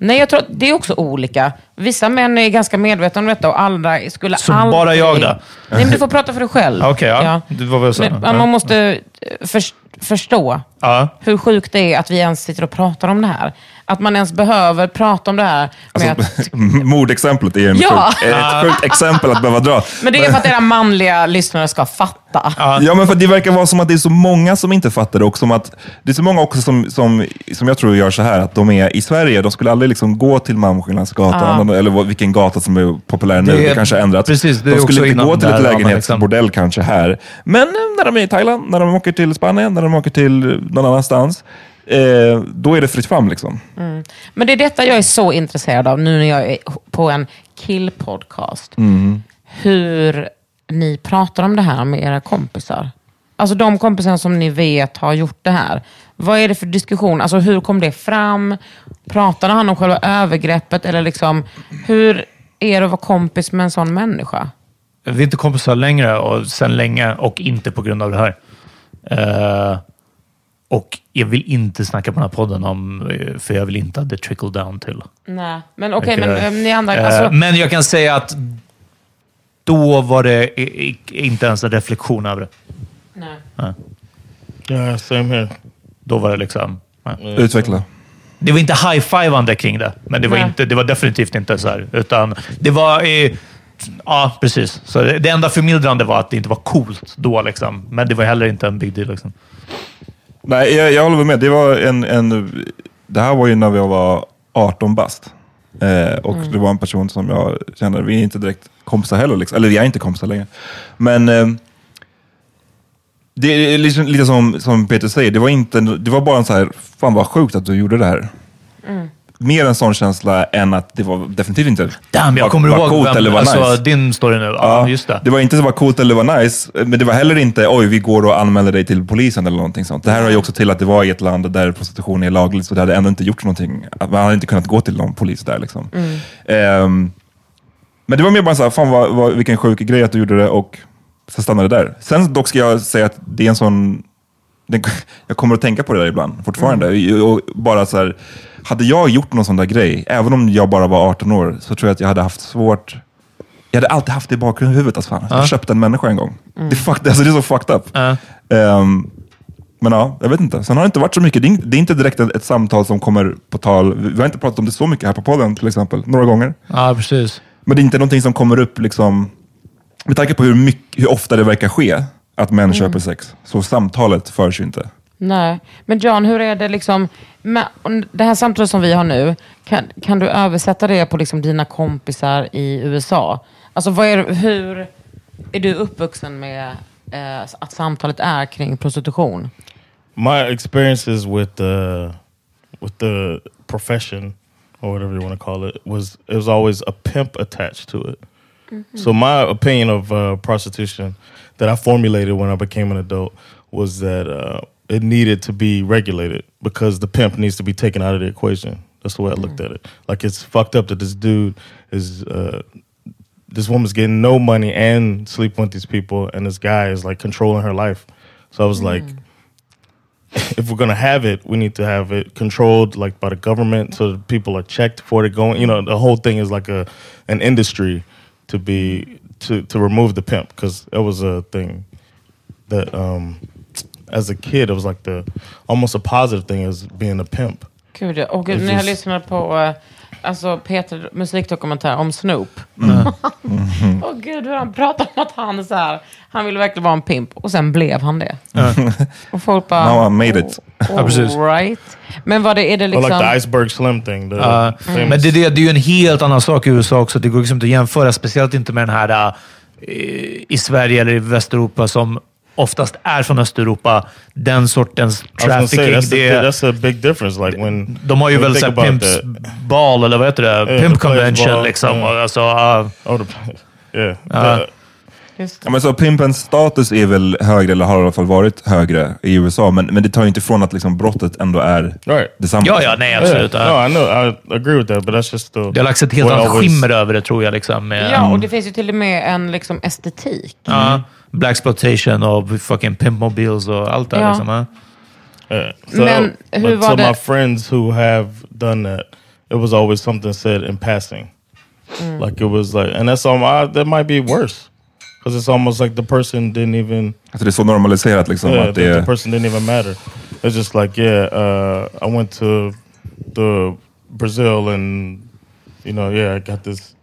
Nej, jag tror att det är också olika. Vissa män är ganska medvetna om detta och andra skulle Så aldrig... bara jag då? Nej, men du får prata för dig själv. *laughs* Okej, ja. Det var väl så. Men, man måste eh, förs- förstå Ja. hur sjukt det är att vi ens sitter och pratar om det här. Att man ens behöver prata om det här med Alltså, att... *laughs* mordexemplet är en Ja. sjuk, ett sjukt exempel att behöva dra. Men det är för att era manliga lyssnare ska fatta. Ja, men för det verkar vara som att det är så många som inte fattar det och som att det är så många också som, som, som jag tror gör så här, att de är i Sverige, de skulle aldrig liksom gå till Malmskillnadsgatan, eller vad- vilken gata som är populär nu, Det det, kanske har ändrats. precis, de skulle inte gå till ett lägenhetsbordell kanske här. Men eh, när de är i Thailand, när de åker till Spanien, när de åker till någon annanstans, eh, då är det fritt fram liksom. Men det är detta jag är så intresserad av nu när jag är på en killpodcast. Hur ni pratar om det här med era kompisar. Alltså de kompisar som ni vet har gjort det här. Vad är det för diskussion? Alltså hur kom det fram? Pratade han om själva övergreppet? Eller liksom, hur är det att vara kompis med en sån människa? Vi är inte kompisar längre och sen länge och inte på grund av det här. Eh, och jag vill inte snacka på den här podden om, eh, för jag vill inte att det trickle down till. Nej, men okej, Okej. men eh, ni andra... Eh, Alltså, Men jag kan säga att då var det inte ens en reflektion över det. nej. Yeah, same here. Då var det liksom... nej. Utveckla. Det var inte high-fivande kring det, men det var, Nej. inte, det var definitivt inte så här. Utan det var... Eh, ja, precis. Så det, det enda förmildrande var att det inte var coolt då, liksom. men det var heller inte en big deal. Liksom. Nej, jag, jag håller med. Det, var en, en, det här var ju när jag var 18 bast. Eh, och det var en person som jag känner, vi är inte direkt kompisar heller. Liksom. Eller vi är inte kompisar längre. Men eh, det är liksom, lite som, som Peter säger, det var, inte, det var bara en så här, fan vad sjukt att du gjorde det här. Mer en sån känsla än att det var definitivt inte Damn, jag var- kommer var ihåg coolt vem, eller var alltså, nice. din story nu. Ja, just det. Det var inte så var coolt eller var nice, men det var heller inte oj, vi går och anmäler dig till polisen eller någonting sånt. Det här har ju också till att det var i ett land där prostitution är lagligt, så det hade ändå inte gjort någonting. Man hade inte kunnat gå till någon polis där. Liksom. Ehm, men det var mer bara så här, fan vad, vad, vilken sjuk grej att du gjorde det och så stannade det där. Sen dock ska jag säga att det är en sån den, *laughs* jag kommer att tänka på det där ibland fortfarande. Och bara så här, hade jag gjort någon sån där grej, även om jag bara var 18 år, så tror jag att jag hade haft svårt jag hade alltid haft det i bakhuvudet. Alltså fan. Jag köpte en människa en gång. Det, är fucked, *laughs* alltså det är så fucked up. Ja. Ehm, men ja, jag vet inte. Sen har det inte varit så mycket. Det är, in- det är inte direkt ett, ett samtal som kommer på tal. Vi vi har inte pratat om det så mycket här på podden till exempel. Några gånger. Ja, precis. Men det är inte någonting som kommer upp liksom, med tanke på hur, mycket, hur ofta det verkar ske att män köper sex. Så samtalet förs ju inte. Nej, men John, hur är det liksom, med, det här samtalet som vi har nu, kan, kan du översätta det på liksom dina kompisar i USA? Alltså vad är, hur är du uppvuxen med eh, att samtalet är kring prostitution? My experiences with the with the profession or whatever you want to call it was it was always a pimp attached to it. So my opinion of uh, prostitution that I formulated when I became an adult was that uh, it needed to be regulated because the pimp needs to be taken out of the equation. That's the way I looked at it. Like it's fucked up that this dude is uh, this woman's getting no money and sleeping with these people, and this guy is like controlling her life. So I was like, *laughs* if we're gonna have it, we need to have it controlled like by the government, so that people are checked for it going. You know, the whole thing is like a an industry to be to to remove the pimp because that was a thing that um as a kid it was like the almost a positive thing as being a pimp. Gud, och när jag lyssnade på eh, alltså Peter musikdokumentär om Snoop. *laughs* Åh gud, hur han pratar om att han är så här, han ville verkligen vara en pimp och sen blev han det. och folk bara... Now I made it. Ja, precis. All right. Men vad det, är det liksom... like the iceberg slim thing. Famous- Men det, är det, det är ju en helt annan sak i USA också. Det går liksom inte att jämföra, speciellt inte med den här äh, i Sverige eller i Västeuropa som oftast är från Östeuropa. Den sortens gonna say, trafficking. that's, the, Det, that's a big difference. Like when de har ju väl såhär Pimps that. ball, eller vad heter det? Yeah, Pimp convention ball, liksom. yeah. Alltså, ja. Oh, the, yeah. Uh, The- Just Ja, men så pimpens status är väl högre, eller har i alla fall varit högre i USA, men, men det tar ju inte ifrån att liksom brottet ändå är right. detsamma. ja, ja, nej absolut. Yeah. No, I know. I agree with that, but that's just the. Det har lagts ett helt annat always- skimmer över det tror jag. Liksom, med, Ja, och det finns ju till och med en liksom estetik. ja, Black exploitation och fucking pimpmobiles och allt det Ja. liksom. Ja. Yeah. Men hur but var to det- my friends who have done that, it was always something said in passing. Mm. Like it was like, and that's all. I, that might be worse because it's almost like the person didn't even. Alltså det är så normaliserat liksom. Yeah, att the, det the är, person didn't even matter. It's just like, yeah, uh, I went to the Brazil and you know, yeah, I got this.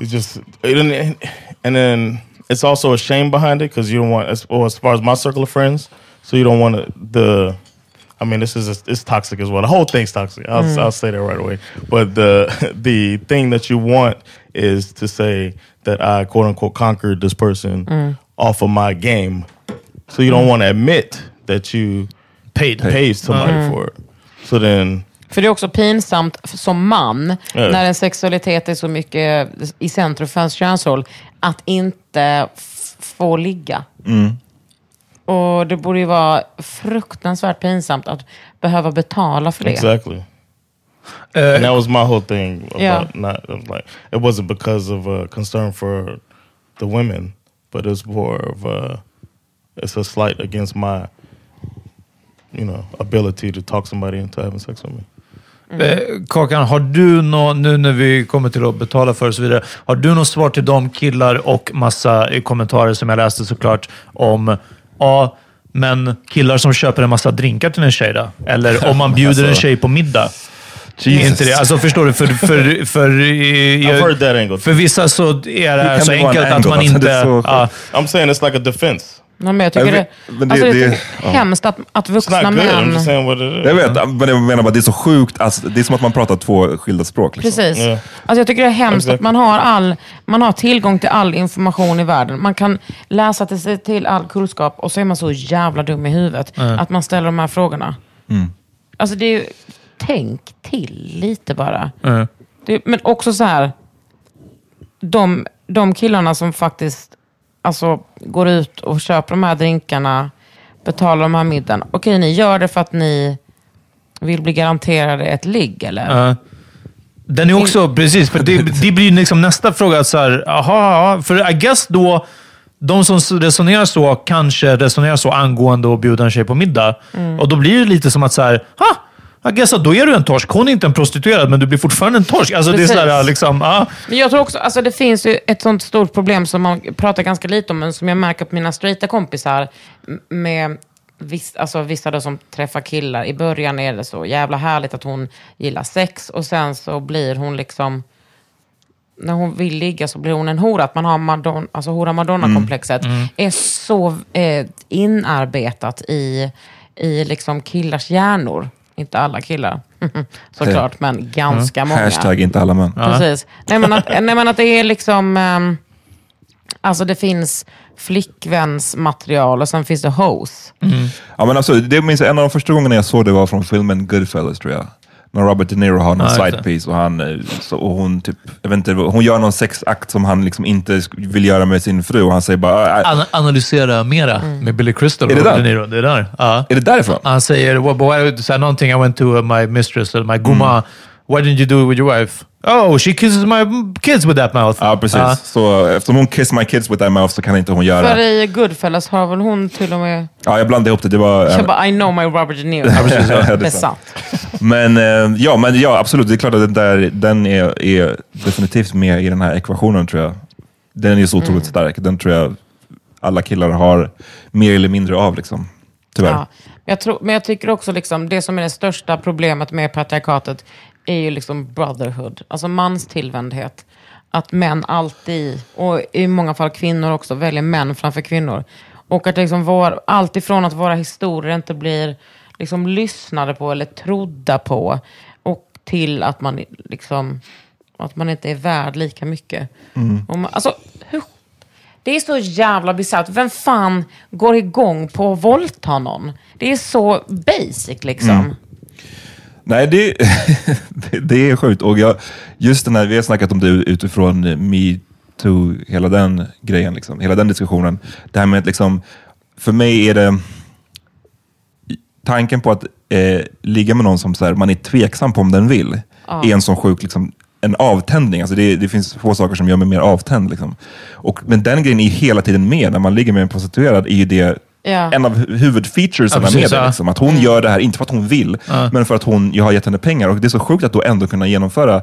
It's just, it didn't, and then it's also a shame behind it because you don't want, as, well, as far as my circle of friends, so you don't want to, the. I mean, this is it's toxic as well. The whole thing's toxic. I'll, mm. I'll say that right away. But the *laughs* the thing that you want is to say that I quote unquote conquered this person mm. off of my game. So you don't mm. want to admit that you Paid. pays somebody Mm. for it. So then, För det är också pinsamt som man, Ja. när en sexualitet är så mycket i centrum för ens könsroll, att inte få ligga. Mm. Och det borde ju vara fruktansvärt pinsamt att behöva betala för det. exactly. Eh, and that was my whole thing about Yeah. not like it wasn't because of uh, concern for the women, but it's more of uh, it's a slight against my you know ability to talk somebody into having sex with me. Eh, Kakan, har du nå, nu när vi kommer till att betala för och så vidare, har du något svar till de killar och massa eh, kommentarer som jag läste såklart om, ja, men killar som köper en massa drinkar till en tjej då? Eller om man bjuder *laughs* en Alltså. tjej på middag? Jesus. Är inte det? Alltså förstår du? För, för, för, eh, that angle. för vissa så är det så en enkelt att man *laughs* inte... sjukt. ja, I'm saying it's like a defense. Ja, men jag tycker Jag det, men det- alltså, det, det- är ja. hemskt att, att vuxna. I'm män... Jag vet, men jag menar bara det är så sjukt. Alltså, det är som att man pratar två skilda språk. Liksom. Precis. Ja. Alltså jag tycker det är hemskt Exakt. att man har, all, man har tillgång till all information i världen. Man kan läsa till sig till all kunskap och så är man så jävla dum i huvudet att man ställer de här frågorna. Alltså det är ju, tänk till lite bara. eh. Det, men också så här, de, de killarna som faktiskt alltså, går ut och köper de här drinkarna, betalar de här middagen. Okej, ni gör det för att ni vill bli garanterade ett ligg, eller? Ja. Den är också, precis, för det, det blir liksom nästa fråga. Så här, aha, för I guess då, de som resonerar så kanske resonerar så angående att bjuda en tjej på middag. Mm. Och då blir det lite som att så här, ha, Att då är du en torsk. Hon är inte en prostituerad, men du blir fortfarande en torsk. Alltså det är så här, Precis. liksom, ja. Men jag tror också, alltså det finns ju ett sånt stort problem som man pratar ganska lite om, men som jag märker på mina straighta kompisar med viss, alltså vissa då som träffar killar. I början är det så jävla härligt att hon gillar sex och sen så blir hon liksom när hon vill ligga så blir hon en hora. Att man har Madonna, alltså hora Madonna-komplexet är så eh, inarbetat i, i liksom killars hjärnor. Inte alla killar, *laughs* såklart, men ganska många. Hashtag inte alla män. Precis. Nej men, att, nej men att det är liksom... ehm, alltså det finns flickvänsmaterial och sen finns det hose. Ja, men absolut. Det minns jag, en av de första gångerna jag såg det var från filmen Goodfellas tror jag. När Robert De Niro har någon Ja, just side det. piece och, han, eh, så, och hon, typ, jag vet inte, hon gör någon sexakt som han liksom inte vill göra med sin fru och han säger bara... "Äh, An- analysera mera med Billy Crystal och där? De Niro. Det är där. Ja. Är det därifrån? Han säger, well, but why, så här, någonting, I went to uh, my mistress, eller my gumma, why didn't you do it with your wife? Oh, she kisses my kids with that mouth. Ja, precis. Ja. Så eftersom hon kiss my kids with that mouth så kan inte hon göra... För i Goodfellas har väl hon till och med... Ja, jag blandade ihop det. Det var... Jag bara, I know my Robert De Niro. precis, *laughs* ja. det Det är är sant. Men, eh, ja, men ja, absolut. Det är klart att den, där, den är, är definitivt med i den här ekvationen tror jag. Den är så otroligt Mm. stark. Den tror jag alla killar har mer eller mindre av. Liksom. Tyvärr. Ja. Jag tror, men jag tycker också liksom, det som är det största problemet med patriarkatet är ju liksom brotherhood, alltså manstillvändhet. Att män alltid, och i många fall kvinnor också, väljer män framför kvinnor. Och att liksom vår, allt ifrån att våra historier inte blir liksom lyssnade på eller trodda på, och till att man, liksom, att man inte är värd lika mycket. Och man, alltså, hur det är så jävla bisarrt. Vem fan går igång på att våldta någon? Det är så basic liksom. Nej, det, *laughs* det, är sjukt. Och jag, just den här, vi har snackat om det utifrån metoo, hela den grejen, liksom, hela den diskussionen. Det här med att liksom, för mig är det tanken på att eh, ligga med någon som så här, man är tveksam på om den vill, är en sån sjuk liksom, en avtändning. Alltså det, det finns få saker som gör mig mer avtänd. Liksom. Och, men den grejen är hela tiden med. När man ligger med en prostituerad är ju det Ja. en av hu- huvudfeaturesarna Ja, med det. ja. Liksom. Att hon gör det här, inte för att hon vill, men för att hon, jag har gett henne pengar. Och det är så sjukt att då ändå kunna genomföra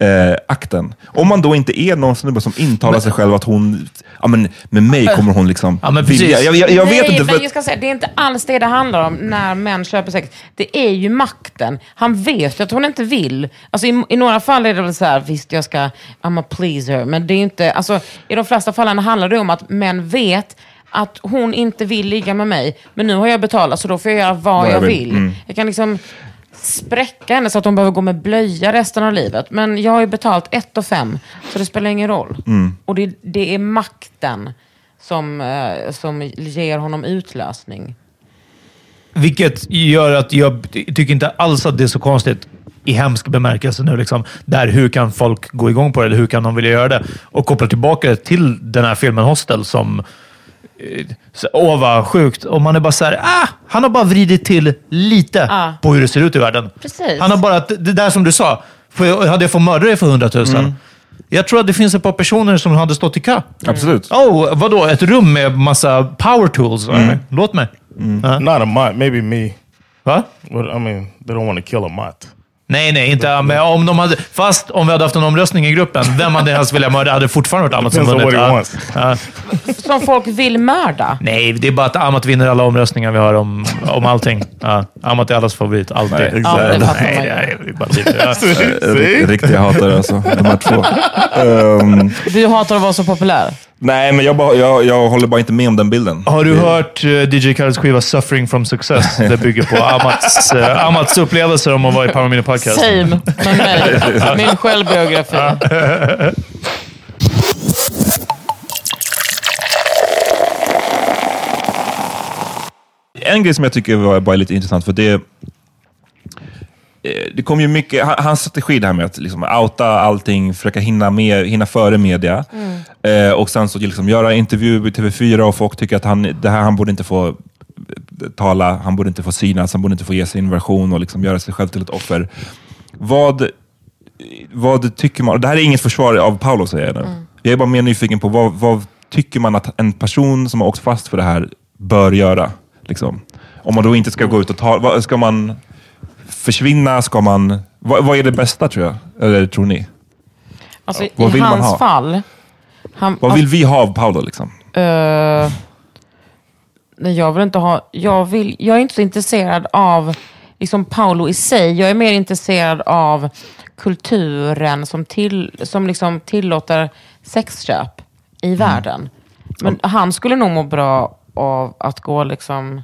eh, akten. Om man då inte är någon snubbe som intalar sig själv att hon, ja men med mig kommer hon liksom Ja, men vilja. Jag, jag, jag Nej, vet inte. men För, jag ska säga, det är inte alls det det handlar om när män köper sex. Det är ju makten. Han vet ju att hon inte vill. Alltså, i, I några fall är det väl så här, visst jag ska, I'm a pleaser. Men det är inte, alltså, i de flesta fallen handlar det om att män vet att hon inte vill ligga med mig. Men nu har jag betalat så då får jag göra vad, jag vill. Mm. Jag kan liksom spräcka henne så att hon behöver gå med blöja resten av livet. Men jag har ju betalt ett och fem, så det spelar ingen roll. Mm. Och det, det är makten som, eh, som ger honom utlösning. Vilket gör att jag tycker inte alls att det är så konstigt i hemsk bemärkelse nu. Liksom, där hur kan folk gå igång på det? Eller hur kan de vilja göra det? Och koppla tillbaka det till den här filmen Hostel som... så- Åh, vad sjukt. Och man är bara så här, ah, han har bara vridit till lite Ja. på hur det ser ut i världen. Precis. Han har bara, det där som du sa, jag, hade jag fått mörda dig för 100 000? Jag tror att det finns ett par personer som hade stått i kö. Absolut. Oh, vadå? Ett rum med massa power tools? Låt mig. Ja. Not a mutt, maybe me. Va? But I mean, they don't want to kill a mutt. Nej, nej, inte. Men om de hade, fast om vi hade haft en omröstning i gruppen, vem hade helst velat mörda? hade fortfarande varit Amat som vunnit. Ja. Som folk vill mörda. Nej, det är bara att Amat vinner alla omröstningar vi har om, om allting. Ja. Amat är allas favorit, alltid. Nej, Ja, det Nej, nej, bara typ, ja. *laughs* Riktiga hatare alltså, de här två. Ehm, Du hatar att vara så populär. Nej, men jag, bara, jag, jag håller bara inte med om den bilden. Har du hört uh, DJ Khaled's skiva Suffering from Success? *laughs* Det bygger på Amats, uh, Amats upplevelser om att vara i Power Mini Podcast. Same med mig. *laughs* Min självbiografi. En grej som jag tycker var bara lite intressant, för det eh, det kom ju mycket, han- hans strategi det här med att liksom outa allting, försöka hinna, med, hinna före media. Eh, och sen så liksom göra intervju i TV4 och folk tycker att han, det här, han borde inte få eh, tala, han borde inte få synas, han borde inte få ge sin version och liksom göra sig själv till ett offer. Vad, vad tycker man? Det här är inget försvar av Paolo säger jag nu. Jag är bara mer nyfiken på vad, vad tycker man att en person som har åkt fast för det här bör göra? Liksom. Om man då inte ska gå ut och ta... vad- Ska man försvinna? Ska man... Vad, vad är det bästa tror jag? Eller tror ni? Alltså, Vad I vill man ha? fall... Han, Vad vill vi ha av Paolo? Liksom? Eh, nej, jag vill inte ha... Jag, vill, jag är inte så intresserad av liksom Paolo i sig. Jag är mer intresserad av kulturen som, till, som liksom tillåter sexköp i världen. Men han skulle nog må bra av att gå liksom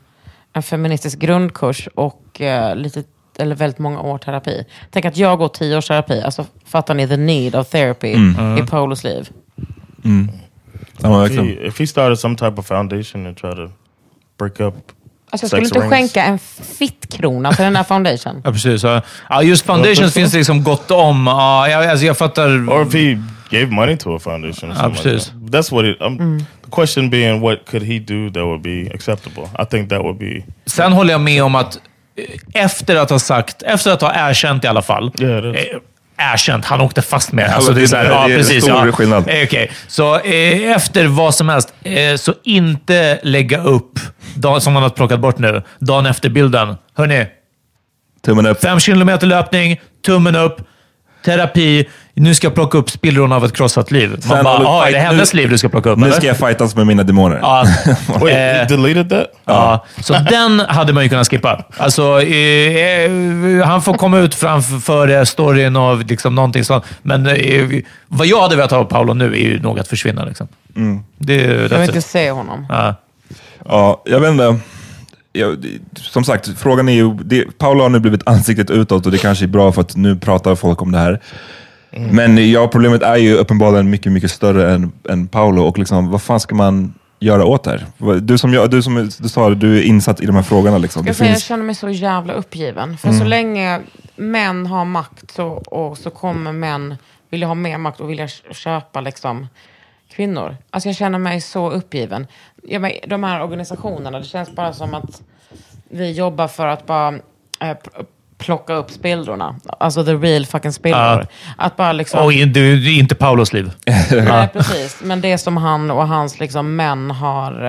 en feministisk grundkurs och eh, lite eller väldigt många år terapi. Tänk att jag går tio års terapi. Alltså, fattar ni the need of therapy i Paolos liv? Ja, men If he, if he started some type of foundation and try to break up Alltså jag skulle sex inte rings. skänka en fittkrona till den här foundation. Ja, precis. Ja, Ja, just foundations finns det liksom gott om. Ja, jag, alltså jag fattar. Or if he gave money to a foundation or something like precis. that. That's what it, um, the question being what could he do that would be acceptable? I think that would be Sen håller jag med om att efter att ha sagt, efter att ha erkänt i alla fall. Ja, det- eh, Erkänt, han åkte fast med alltså, det- det. Är så här, det ja, är precis, stor ja. skillnad. Eh, Okej, så eh, efter vad som helst, eh, så inte lägga upp, dag, som man har plockat bort nu, dagen efter bilden. Hörni, Tummen upp. fem kilometer löpning, tummen upp, terapi. Nu ska jag plocka upp spillrorna av ett krossat liv. Man Sen bara, ah, är det hennes nu- liv du ska plocka upp? Nu eller?" ska jag fightas med mina demoner. Ja. *laughs* Wait, Eh, deleted that? Ja, så den hade man ju kunnat skippa. Alltså, eh, eh, han får komma ut framför eh, storyn och liksom någonting sånt. Men eh, vad jag hade velat ha av Paolo nu är ju nog att försvinna. Liksom. Det, är- Jag vill inte se honom. Ja. Ja, jag vet inte. Det- som sagt, frågan är ju... Det, Paolo har nu blivit ansiktet utåt och det kanske är bra för att nu pratar folk om det här. Men ja, problemet är ju uppenbarligen mycket, mycket större än, än Paolo och liksom, vad fan ska man göra åt det här? Du som, jag, du som du sa, du är insatt i de här frågorna. Liksom. Jag, Det säger, jag finns, känner mig så jävla uppgiven. För så länge män har makt så, och så kommer män vilja ha mer makt och vilja köpa liksom, kvinnor. Alltså jag känner mig så uppgiven. Jag men, de här organisationerna, det känns bara som att vi jobbar för att bara eh, pl- plocka upp spillrorna. Alltså the real fucking spillror. Att bara liksom... Och in- är inte Paulos liv. *laughs* Nej, precis. Men det som han och hans liksom, män har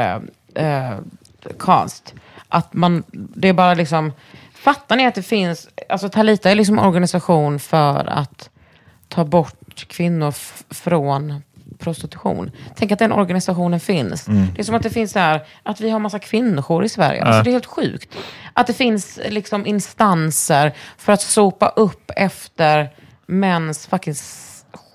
eh, eh, cast. Att man, det är bara liksom... Fattar ni att det finns... Alltså Talita är liksom organisation för att ta bort kvinnor från prostitution. Tänk att den organisationen finns. Det är som att det finns här, att vi har massa kvinnojourer i Sverige. Alltså det är helt sjukt. Att det finns liksom instanser för att sopa upp efter mäns fucking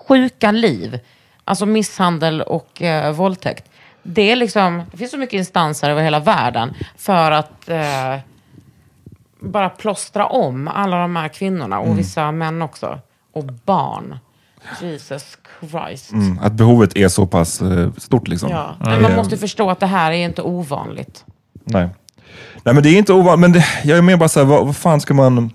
sjuka liv. Alltså misshandel och eh, våldtäkt. Det, är liksom, det finns så mycket instanser över hela världen för att eh, bara plåstra om alla de här kvinnorna och vissa män också. Och barn. Jesus Christ. mm, att behovet är så pass eh, stort. Liksom. Ja. Men man måste förstå att det här är inte ovanligt. Nej. Nej men det är inte ovanligt, men det, jag är mer bara såhär, vad, vad fan ska man...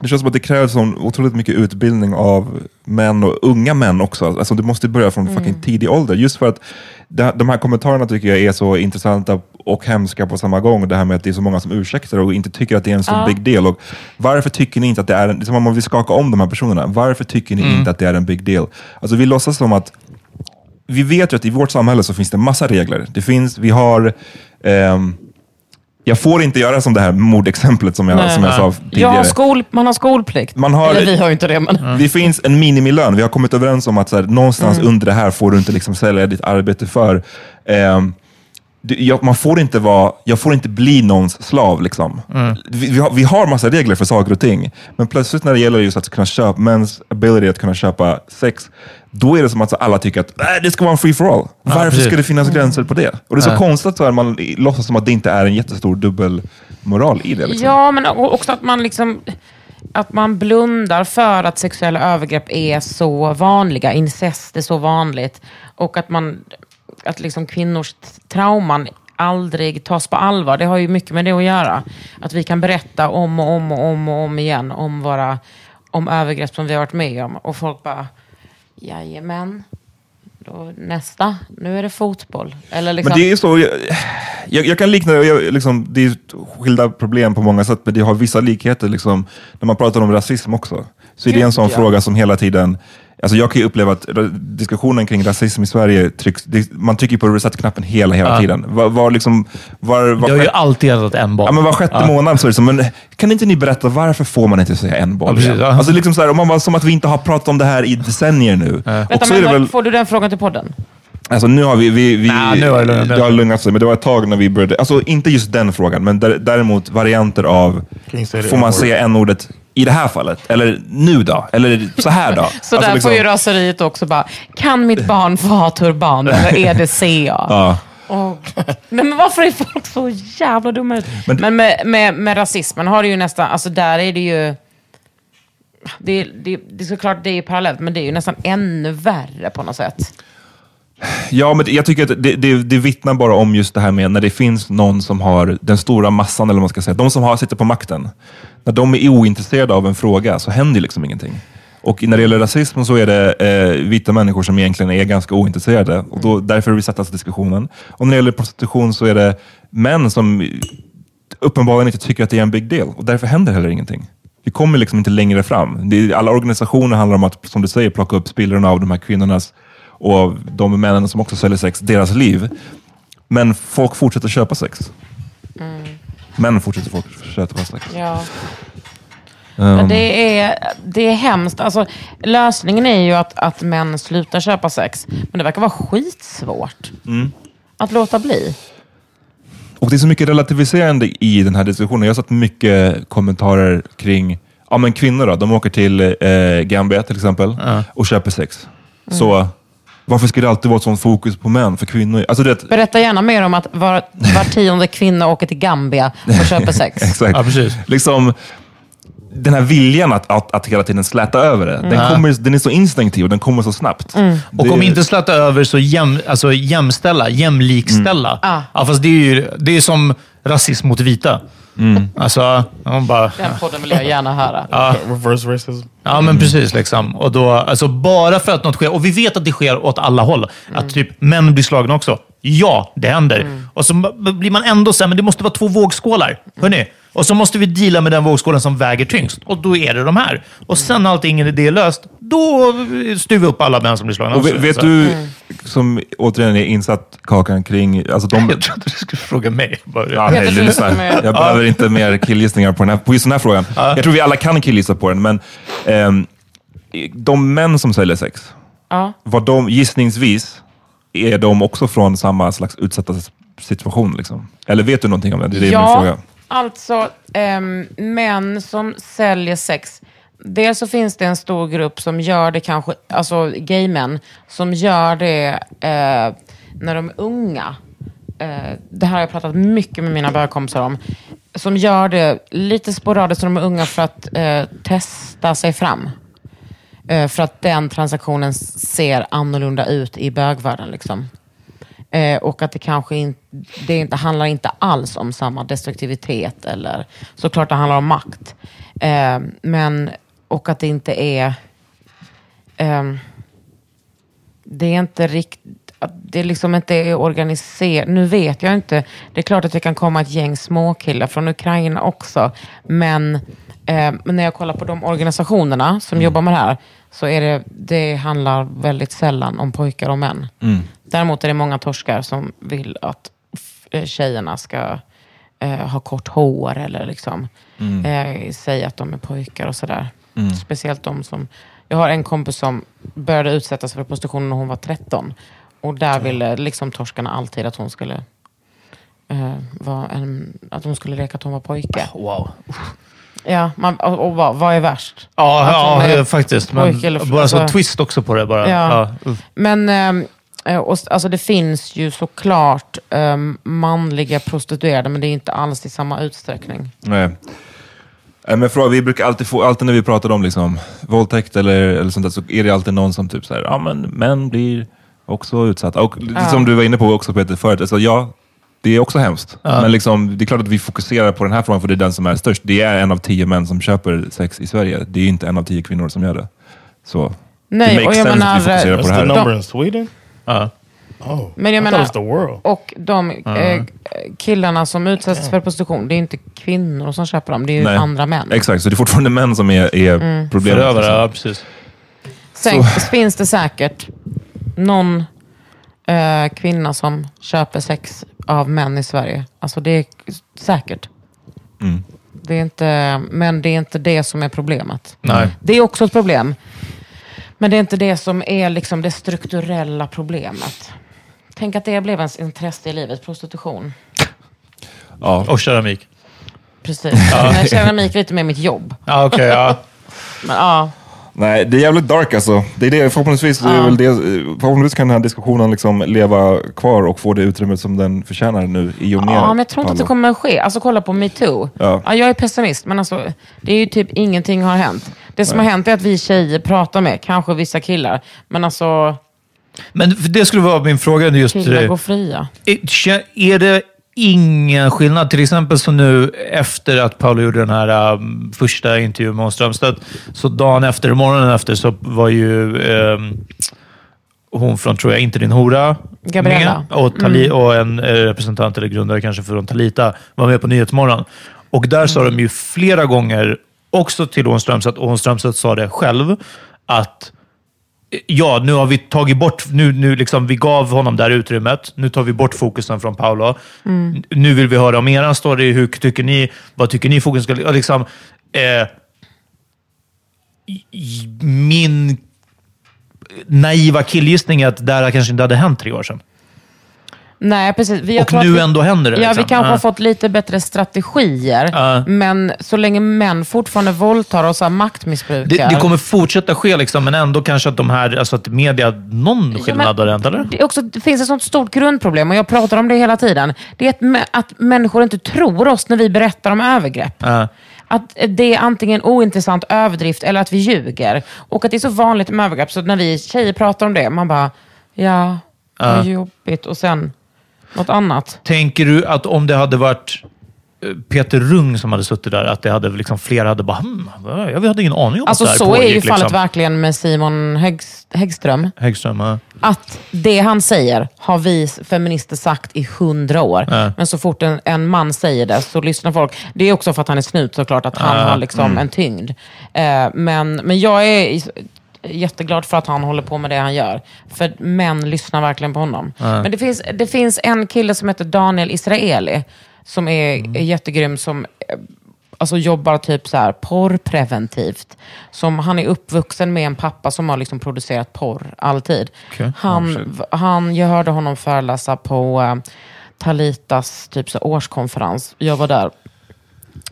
Det känns som att det krävs sån otroligt mycket utbildning av män och unga män också. Alltså det måste börja från fucking tidig ålder. Just för att det, de här kommentarerna tycker jag är så intressanta och hemska på samma gång. Det här med att det är så många som ursäktar och inte tycker att det är en så big deal. Och varför tycker ni inte att det är en... Det är som om man vill skaka om de här personerna. Varför tycker ni inte att det är en big deal? Alltså vi låtsas som att vi vet ju att i vårt samhälle så finns det massa regler. Det finns, vi har... ehm, jag får inte göra som det här mordexemplet som jag, som jag sa Jag tidigare. har skol, man har skolplikt. Man har- Eller vi har ju inte det, men... Det finns en minimilön. Vi har kommit överens om att så här, någonstans under det här får du inte liksom sälja ditt arbete för. Du, jag, man får inte vara, jag får inte bli någons slav. Liksom. Vi, vi, har, vi har massa regler för saker och ting, men plötsligt när det gäller just att kunna köpa, mäns ability att kunna köpa sex, då är det som att alla tycker att äh, det ska vara en free for all. Varför precis. ska det finnas gränser på det? Och det är så konstigt att man låtsas som att det inte är en jättestor dubbelmoral i det. Liksom. Ja, men också att man liksom att man blundar för att sexuella övergrepp är så vanliga, incest är så vanligt och att man att liksom kvinnors trauman aldrig tas på allvar. Det har ju mycket med det att göra. Att vi kan berätta om och om och om och om igen om våra om övergrepp som vi har varit med om och folk bara jajamän, då, nästa, nu är det fotboll. Eller liksom, Men det är så, jag, jag, jag kan likna det, jag, liksom, det är skilda problem på många sätt, men det har vissa likheter. Liksom, när man pratar om rasism också, så är det en sån ja. fråga som hela tiden, alltså jag kan ju uppleva att diskussionen kring rasism i Sverige, trycks, man trycker på reset-knappen hela, hela tiden. Var, var liksom, var, var, Det har ju alltid hetat en boll. Ja, men var sjätte månad så är det så, men kan inte ni berätta varför får man inte säga en boll? Ja, precis, ja. Alltså liksom så här, om man var som att vi inte har pratat om det här i decennier nu. Vänta, Och så men är det vad- väl, Får du den frågan till podden? Alltså nu har vi, vi, vi Nej, nu har det det har lugnat sig, men det var ett tag när vi började, alltså inte just den frågan, men där, däremot varianter av, får man säga n-ordet i det här fallet? Eller nu då? Eller så här då? *laughs* Så alltså, där får ju raseriet också bara, kan mitt barn få ha turban eller är det CA? *laughs* ja. Åh. Nej, men varför är folk så jävla dumma ut? Men Men, med, med, med rasismen har det ju nästan, alltså där är det ju... Det, det, det är såklart det är parallellt, men det är ju nästan ännu värre på något sätt. Ja, men jag tycker att det, det, det vittnar bara om just det här med när det finns någon som har den stora massan, eller vad man ska säga, de som har, sitter på makten. När de är ointresserade av en fråga så händer liksom ingenting. Och när det gäller rasism så är det eh, vita människor som egentligen är ganska ointresserade. Och då, därför resettas diskussionen. Och när det gäller prostitution så är det män som uppenbarligen inte tycker att det är en big deal. Och därför händer heller ingenting. Vi kommer liksom inte längre fram. Alla organisationer handlar om att, som du säger, plocka upp spillrorna av de här kvinnornas och de männen som också säljer sex, deras liv. Men folk fortsätter köpa sex. Män fortsätter folk köpa sex. Ja. Um, Men det är, det är hemskt. Alltså, lösningen är ju att, att män slutar köpa sex. Men det verkar vara skitsvårt Mm. att låta bli. Och det är så mycket relativiserande i den här diskussionen. Jag har sett mycket kommentarer kring ja, men kvinnor. Då, de åker till eh, Gambia till exempel och köper sex. Så varför ska det alltid vara ett sånt fokus på män för kvinnor? Alltså, det, Berätta gärna mer om att var, var tionde kvinna åker till Gambia och *laughs* köper sex. Exakt. Ja, precis. Liksom, den här viljan att, att, att hela tiden släta över det, den, kommer, den är så instinktiv och den kommer så snabbt. Och Det- om inte släta över så jäm, alltså jämställa, jämlikställa. Ah. Ja, fast det är ju det är som rasism mot vita. Alltså, man bara... Den podden vill jag gärna höra. Reverse racism. Ja, men precis. Liksom. Och då, alltså, bara för att något sker, och vi vet att det sker åt alla håll, att typ män blir slagna också. Ja, det händer. Och så blir man ändå så här, men det måste vara två vågskålar. Hörrni? Och så måste vi deala med den vågskålen som väger tyngst. Och då är det de här. Och sen när allting är det är löst, då styr vi upp alla män som blir slagna. Och vet, också. vet du, som återigen är insatt Kakan kring... Alltså de, *laughs* Jag trodde du skulle fråga mig. Bara. Ja, Jag nej, lyssna. Jag behöver inte mer killgissningar på, den här, på just den här frågan. Jag tror vi alla kan killgissa på den, men de män som säljer sex, Ja. var de gissningsvis, är de också från samma slags utsatta situation? Liksom? Eller vet du någonting om det? Det är det min Ja, fråga. alltså um, män som säljer sex. Dels så finns det en stor grupp som gör det kanske, alltså gaymän, som gör det eh, när de är unga. Eh, det här har jag pratat mycket med mina bögkompisar om. Som gör det lite sporadiskt när de är unga för att eh, testa sig fram. Eh, för att den transaktionen ser annorlunda ut i bögvärlden. Liksom. Eh, och att det kanske inte det inte, handlar inte alls om samma destruktivitet. Eller, såklart det handlar om makt. Eh, men, och att det inte är... Ehm, det är inte riktigt att Det liksom inte är organiserat. Nu vet jag inte. Det är klart att det kan komma ett gäng småkillar från Ukraina också. Men, eh, men när jag kollar på de organisationerna som jobbar med det här så är det, det handlar väldigt sällan om pojkar och män. Däremot är det många torskar som vill att eh, tjejerna ska eh, ha kort hår eller liksom, eh, säga att de är pojkar och sådär. Speciellt de som... Jag har en kompis som började utsättas för prostitution när hon var 13. Och där ville liksom torskarna alltid att hon skulle eh, vara en, att hon skulle leka att hon var pojke. Wow. Ja, man, och, och vad, vad är värst? Ja, ja är faktiskt. Men eller- bara så alltså- twist också på det bara. Ja. uff. Men ehm, eh, och, alltså det finns ju såklart um, manliga prostituerade, men det är inte alls i samma utsträckning. Nej. Nej, Men fråga, vi brukar alltid få, alltid när vi pratar om liksom, våldtäkt eller, eller sånt där, så är det alltid någon som typ säger, ja men män blir också utsatta. Och Ja. som du var inne på också Peter förut, alltså, ja, det är också hemskt. Men liksom, det är klart att vi fokuserar på den här frågan för det är den som är störst. Det är en av tio män som köper sex i Sverige. Det är inte en av tio kvinnor som gör det. Så Nej, det och makes jag sense menar, att vi fokuserar på det the här. number De- in Sweden? Ja. Oh, Men jag menar, the och de eh, killarna som utsätts för prostitution, det är inte kvinnor som köper dem, det är ju Nej. andra män. Exakt, så det är fortfarande män som är, är Mm. problemet. Förövare, liksom. ja precis. Sen finns det säkert någon eh, kvinna som köper sex av män i Sverige. Alltså det är säkert. Mm. Det är inte, men det är inte det som är problemet. Nej. Det är också ett problem. Men det är inte det som är liksom det strukturella problemet. Tänk att det blev ens intresse i livet, prostitution. Ja. Och keramik. Precis. Men keramik är lite mer mitt jobb. Ja, okej. ja. Men, ja. Nej, det är jävligt dark alltså. Det är det, förhoppningsvis, det är väl det, förhoppningsvis kan den här diskussionen liksom leva kvar och få det utrymme som den förtjänar nu i och med ja, men jag tror inte att det kommer att ske. Alltså kolla på metoo. Ja. Ja. jag är pessimist, men alltså, det är ju typ ingenting har hänt. Det som har hänt är att vi tjejer pratar med, kanske vissa killar, men alltså Men för det skulle vara min fråga. Just, killar eh, går fria. Är är det ingen skillnad? Till exempel så nu efter att Paolo gjorde den här um, första intervjun med Strömstedt, så dagen efter, morgonen efter, så var ju ehm, hon från, tror jag, Inte din hora Gabriella. med. Och, Tali, och en eh, representant eller grundare kanske från Talita var med på Nyhetsmorgon. Och där sa de ju flera gånger, också till Hån Strömstedt, och Hån Strömstedt sa det själv, att ja, nu har vi tagit bort, nu, nu liksom, vi gav honom det här utrymmet. Nu tar vi bort fokusen från Paolo. N- Nu vill vi höra om er story. Hur tycker ni, vad tycker ni fokusen ska? Liksom, eh, min naiva killgissning är att det här kanske inte hade hänt tre år sedan. Nej, precis. Vi, Och nu vi, ändå händer det. Ja, liksom. vi kanske Ja. har fått lite bättre strategier, Ja. men så länge män fortfarande våldtar och så här det, maktmissbrukar. det kommer fortsätta ske, liksom, men ändå kanske att de här, alltså att media, någon skillnad har hänt, eller? Det, också, det finns ett sånt stort grundproblem och jag pratar om det hela tiden. Det är att, att människor inte tror oss när vi berättar om övergrepp. Ja. Att det är antingen ointressant överdrift eller att vi ljuger. Och att det är så vanligt med övergrepp, så när vi tjejer pratar om det, man bara, ja, vad jobbigt. Och sen något annat. Tänker du att om det hade varit eh, Peter Rung som hade suttit där, att det hade liksom, flera hade bara hmm, vad- jag hade ingen aning om Alltså att det här så är ju pågick, fallet liksom. verkligen med Simon Häggs, Häggström. Häggström, ja. Att det han säger har vi feminister sagt i hundra år. Ja. Men så fort en, en man säger det så lyssnar folk. Det är också för att han är snut såklart, att han Ja, har liksom mm. en tyngd. Eh, men, men jag är jätteglad för att han håller på med det han gör. För män lyssnar verkligen på honom. Men det finns, det finns en kille som heter Daniel Israeli, som är, Mm. är jättegrym, som eh, alltså jobbar typ så här porrpreventivt. Som, han är uppvuxen med en pappa som har liksom producerat porr alltid. Okej. Han, han, jag hörde honom föreläsa på eh, Talitas typ så årskonferens. Jag var där.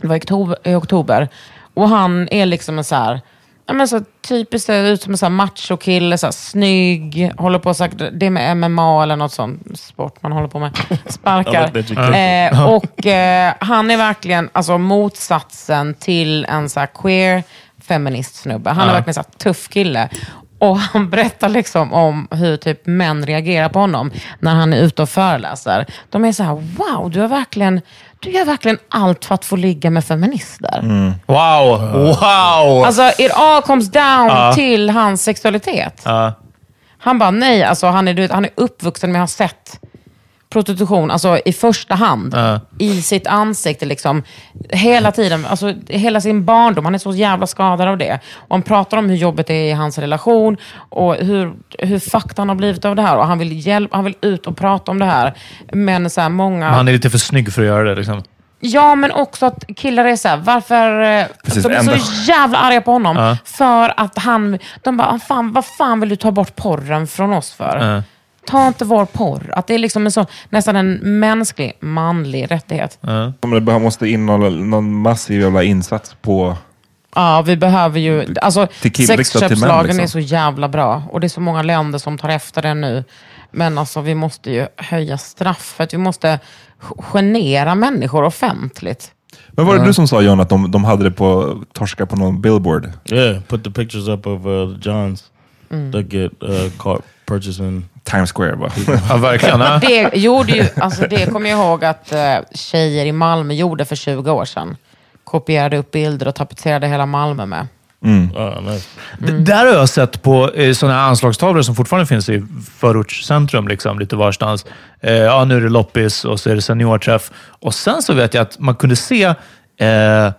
Det var i oktober. I oktober. Och han är liksom en så här, ja, men så typiskt ser ut som en machokille, så här, snygg, håller på säkert, det med MMA eller något sånt sport man håller på med. *laughs* Sparkar. Eh, och eh, han är verkligen alltså, motsatsen till en så här queer feminist snubbe. Han är verkligen så här tuff kille. Och han berättar liksom om hur typ män reagerar på honom när han är ute och föreläser. De är så här, wow, du, har verkligen, du gör verkligen allt för att få ligga med feminister. Wow! Wow! Alltså, it all comes down Ja. till hans sexualitet. Ja. Han bara, nej, alltså, han, är, du vet, han är uppvuxen med att ha sett prostitution alltså, i första hand. Ja. I sitt ansikte, liksom. Hela tiden. Alltså, hela sin barndom. Han är så jävla skadad av det. Och han pratar om hur jobbet är i hans relation och hur, hur fucked han har blivit av det här. Och han vill, hjälp, han vill ut och prata om det här. Men så här, många... Han är lite för snygg för att göra det. Liksom. Ja, men också att killar är så här, varför... Precis, de är enda- så jävla arga på honom. Ja. För att han... De bara, "Ah, fan, vad fan vill du ta bort porren från oss för? Ja. Ta inte vår porr. Att det är liksom en sån, nästan en mänsklig, manlig rättighet. Ja. Men Det måste innehålla någon massiv jävla insats på... Ja, vi behöver ju... Alltså, Till sexköpslagen liksom. är så jävla bra. Och det är så många länder som tar efter den nu. Men alltså, vi måste ju höja straffet. Vi måste genera människor offentligt. Men var det du som sa John att de, de hade det på torska på någon billboard? Yeah, put the pictures up of uh, the Johns that get uh, caught purchasing. Times Square bara. *laughs* Ja, verkligen. Ja. *laughs* Det gjorde ju, alltså det kommer jag ihåg att uh, tjejer i Malmö gjorde för 20 år sedan. Kopierade upp bilder och tapetserade hela Malmö med. Oh, nice. D- Där har jag sett på eh, sådana anslagstavlor som fortfarande finns i förortscentrum, liksom, lite varstans. Eh, ja, nu är det loppis och så är det seniorträff. Och sen så vet jag att man kunde se, eh,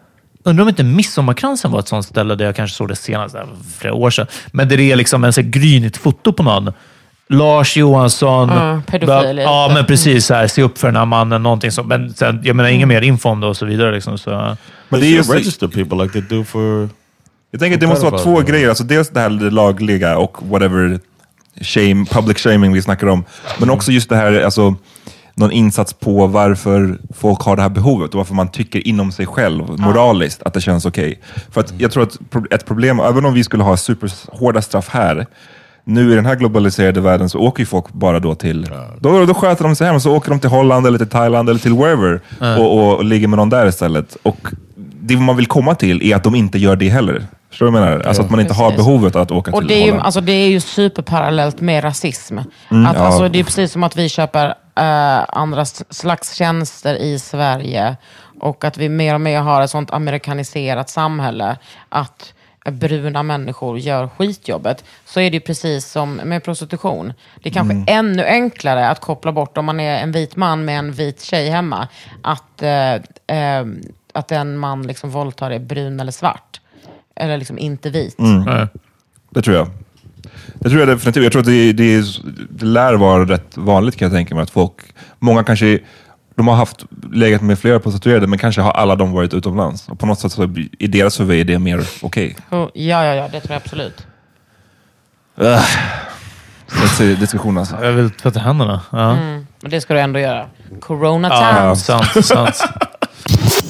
undrar om inte Midsommarkransen var ett sånt ställe där jag kanske såg det senast, för flera år sedan. Men där det är liksom en så grynigt foto på någon. Lars Johansson. Ja, pedofil Ja, men precis. Så här, se upp för den här mannen. Någonting så. Men sen, jag menar, ingen mer info om det och så vidare. Liksom, så. Men They det är should just, register people like they do for... jag tänker att det måste vara två grejer. Alltså dels det här lagliga och whatever shame, public shaming vi snackar om. Men också just det här, alltså, någon insats på varför folk har det här behovet och varför man tycker inom sig själv, moraliskt, att det känns okej. För att jag tror att ett problem, även om vi skulle ha superhårda straff här, nu i den här globaliserade världen så åker ju folk bara då till... Då, då sköter de sig hem, så åker de till Holland eller till Thailand eller till wherever och, och, och ligger med någon där istället. Och det man vill komma till är att de inte gör det heller. Förstår du vad jag menar? Alltså att man inte har Precis. behovet att åka Och till det är, ju, Holland. alltså, det är ju superparallellt med rasism. att, Mm, ja. alltså, det är precis som att vi köper eh, andra slags tjänster i Sverige och att vi mer och mer har ett sånt amerikaniserat samhälle. Att bruna människor gör skitjobbet. Så är det ju precis som med prostitution. Det är kanske Mm. ännu enklare att koppla bort om man är en vit man med en vit tjej hemma. Att, eh, eh, att en man liksom våldtar är brun eller svart. Eller liksom inte vit. Mm. Det tror jag. Det tror jag definitivt. Jag tror att det, det, det lär vara rätt vanligt kan jag tänka mig. Att folk, många kanske de har haft legat med flera prostituerade men kanske har alla de varit utomlands. Och på något sätt så i deras huvud är det mer okej. Oh, Ja, ja, ja, det tror jag absolut. Okay. Okay. diskussion alltså. Jag vill tvätta händerna. Ja. Mm. Men det ska du ändå göra. Corona Ja, time. sant, sant. *laughs*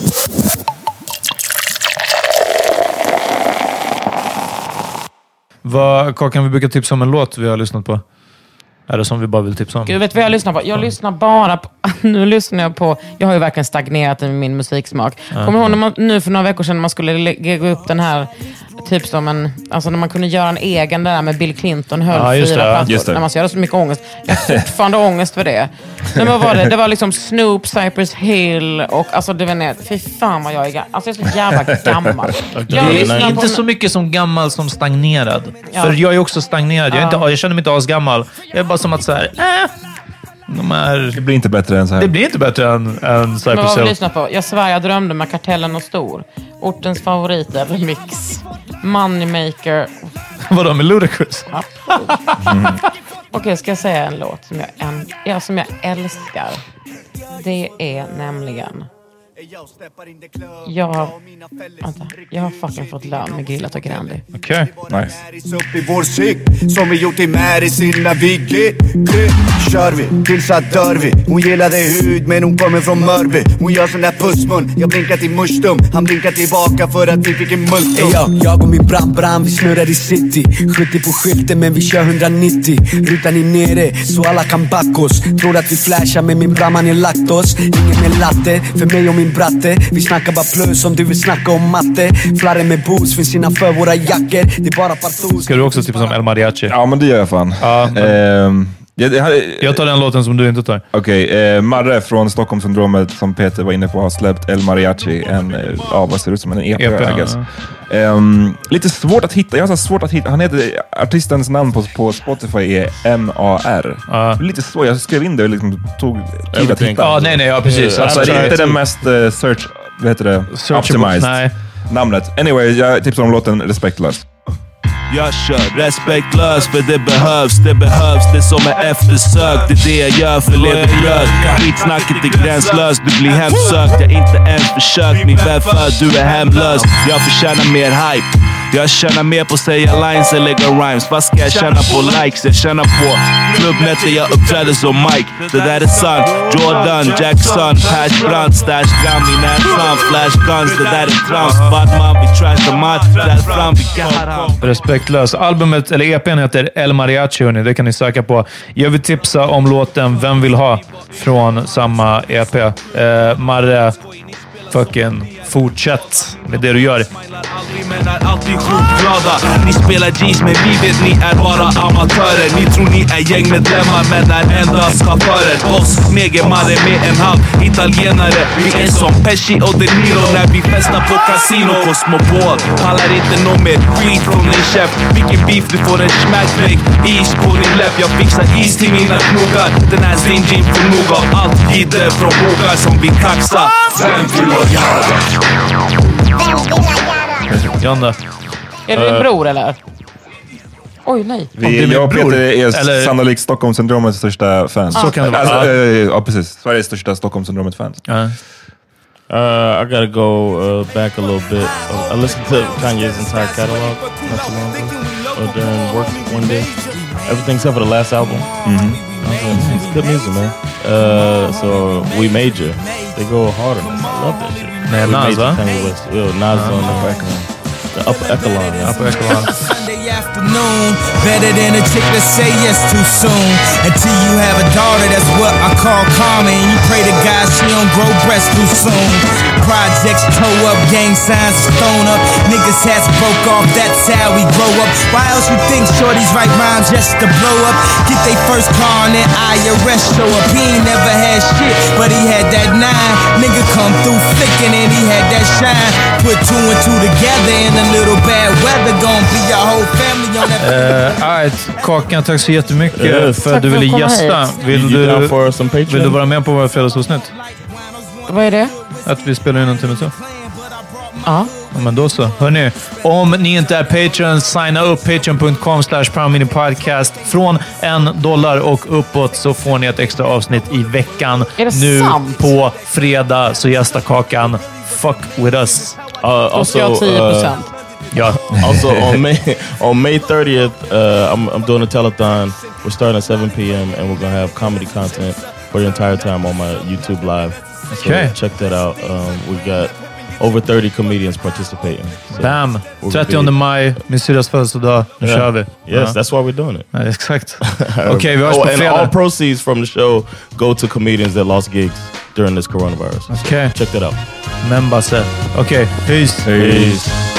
Vad, Kakan, vi brukar tipsa om en låt vi har lyssnat på. Eller som vi bara vill tipsa om. Gud, vet du vad jag lyssnar på? Jag lyssnar bara på... *laughs* Nu lyssnar jag på... Jag har ju verkligen stagnerat i min musiksmak. Kommer du ihåg när man, nu för några veckor sedan när man skulle lägga upp den här, typ som en... Alltså när man kunde göra en egen, det där med Bill Clinton höll Ja, just fyra det, ja. plattor. Just det. När man så hade så mycket ångest. Jag har *laughs* fortfarande ångest för det. Men vad var det? Det var liksom Snoop, Cypress Hill och alltså du vet fy fan vad jag är gammal. Alltså jag är så jävla gammal. *laughs* Jag Det är inte så mycket som gammal som stagnerad. Ja. För jag är också stagnerad. Jag, är inte, jag känner mig inte asgammal. Jag är bara som att så här, äh, de är, Det blir inte bättre än så här. det blir inte bättre än, än Men Cypress vad vi Hill. lyssnar på? Jag svär, jag drömde med Kartellen och Stor. Ortens favoriter, remix. Moneymaker. *laughs* Vadå, med Ludacris? *laughs* Okej, ska jag säga en låt som jag, en, ja, som jag älskar? Det är nämligen... Jag har, vänta, jag har fucking fått lön med grillat och Grandi. Okej. Nice. upp i vår cyk Som vi gjort i Märis innan vi Kör vi tills att dör vi. Hon gillade hud men hon kommer från Mörby. Hon gör sån där pussmun. Jag blinkar till mushtum Han blinkar tillbaka för att vi fick en multum Ey, jag och min bram bram vi snurrar i city. 70 på skylten men vi kör 190 Rutan är nere så alla kan backa oss. Tror att vi flashar men min bramman är lagt oss Ingen mer latte för mig och min min bratte Vi snackar bara plus om du vill snacka om matte Flarre med boots finns innanför våra jackor Det är bara partout Ska du också tipsa om El Mariachi? Ja, men det gör jag fan. Ja, Ehm, jag, jag, Jag tar den låten som du inte tar. Okej, eh, Marre från Stockholmssyndromet, som Peter var inne på, har släppt El Mariachi. En, eh, ja, vad ser ut som en EP, EP, I guess. ja. Ehm, lite svårt att hitta. Jag har så svårt att hitta. Han heter, artistens namn på, på Spotify är M-A-R. Är Lite svårt. Jag skrev in det och liksom tog tid att Everything. hitta. Ja, nej, nej, ja precis. Alltså, det är inte den mest eh, search... Vad heter det? Searchable, Optimized. nej. Namnet. Anyway, jag tipsar om låten Respektlös. Jag kör respektlöst för det behövs, det behövs. Det som är eftersökt, det är det jag gör för lever bröd. Skitsnacket är gränslöst, du blir hemsökt. Jag inte ens försökt, min vän för du är hemlös. Jag förtjänar mer hype jag tjänar mer på att säga lines än lägga rhymes. Vad ska jag tjäna på likes? Jag tjänar på klubbnätter jag uppträder som Mike. Det där är sant. Jordan, Jackson, Pash Brandt, Stash Gram i näsan. Flash guns, det där är trams. Badman, vi trashar match Där fram, vi kan Respektlös. Albumet, eller EPn heter El Mariachi, hörni. Det kan ni söka på. Jag vill tipsa om låten Vem vill ha? från samma EP. Eh, Marre, fucking fortsätt med det du gör. Ni spelar G's men vi vet ni är bara amatörer. Ni tror ni är gängmedlemmar men är endast chaufförer Oss negermannen med en halv italienare. Vi är som Pesci och De Niro när vi festar på casino. Cosmopol pallar inte nå mer skit från din chef. Vilken beef du får en smackbreak. Is på din läpp Jag fixar is till mina knogar. Den här zingin får nog av allt Gider från bågar som vill kaxa Vem vill då? Är det din bror eller? Oj, nej. Om det är Vi, jag och Peter är eller- sannolikt Stockholmssyndromets största fans. Så kan det vara. Alltså, Ja. eh, ja, precis. Sveriges största Stockholmssyndromet-fans. Uh, I gotta go uh, back a little bit. Uh, I listened to Kanye's entire catalog not too long ago. Uh, during work one day. Everything except for the last album. It's good music, man. Uh, so We Major. They go hard on this. I love that shit. Med We Nas, Major, va? Kanye West. Yeah, Nas on the uh, the Upper Echelon. Yeah. Upper Echelon. Sunday afternoon, better than a chick that say yes too soon. Until you have a daughter, that's what I call karma. And you pray to God she don't grow breasts too soon. Projects toe up, gang signs stone up. Niggas hats broke off, that's how we grow up. Why else you think shorties write rhymes just to blow up? Get they first car and then IRS show up. He ain't never had shit, but he had that nine. Nigga come through flicking and he had that shine. Put two and two together and a Uh, right. Kakan, tack så jättemycket Yes. för att du ville gästa. hit. Vill du, vill du vara med på våra fredagsavsnitt? Vad är det? Att vi spelar in en timme till? Ja. Ja, men då så. Hörni, om ni inte är Patreon, signa upp. Patreon.com slash podcast. Från en dollar och uppåt så får ni ett extra avsnitt i veckan. Är det nu sant? på fredag så gästar Kakan. Fuck with us. Uh, Då ska jag ha 10 procent. Ja. *laughs* also on May on May 30th, uh, I'm, I'm doing a telethon. We're starting at 7 p.m. and we're gonna have comedy content for the entire time on my YouTube live. So Okay. check that out. Um, we got over 30 comedians participating. So Bam! we'll 30 be- maj, min syrras födelsedag. Nu Yeah. kör vi. Yes, that's why we're doing it. Ja, exakt. Okej, vi hörs oh, på and fredag. all proceeds from the show go to comedians that lost gigs during this coronavirus. So Okay. check that out. Men Basse. Okej, peace. Peace.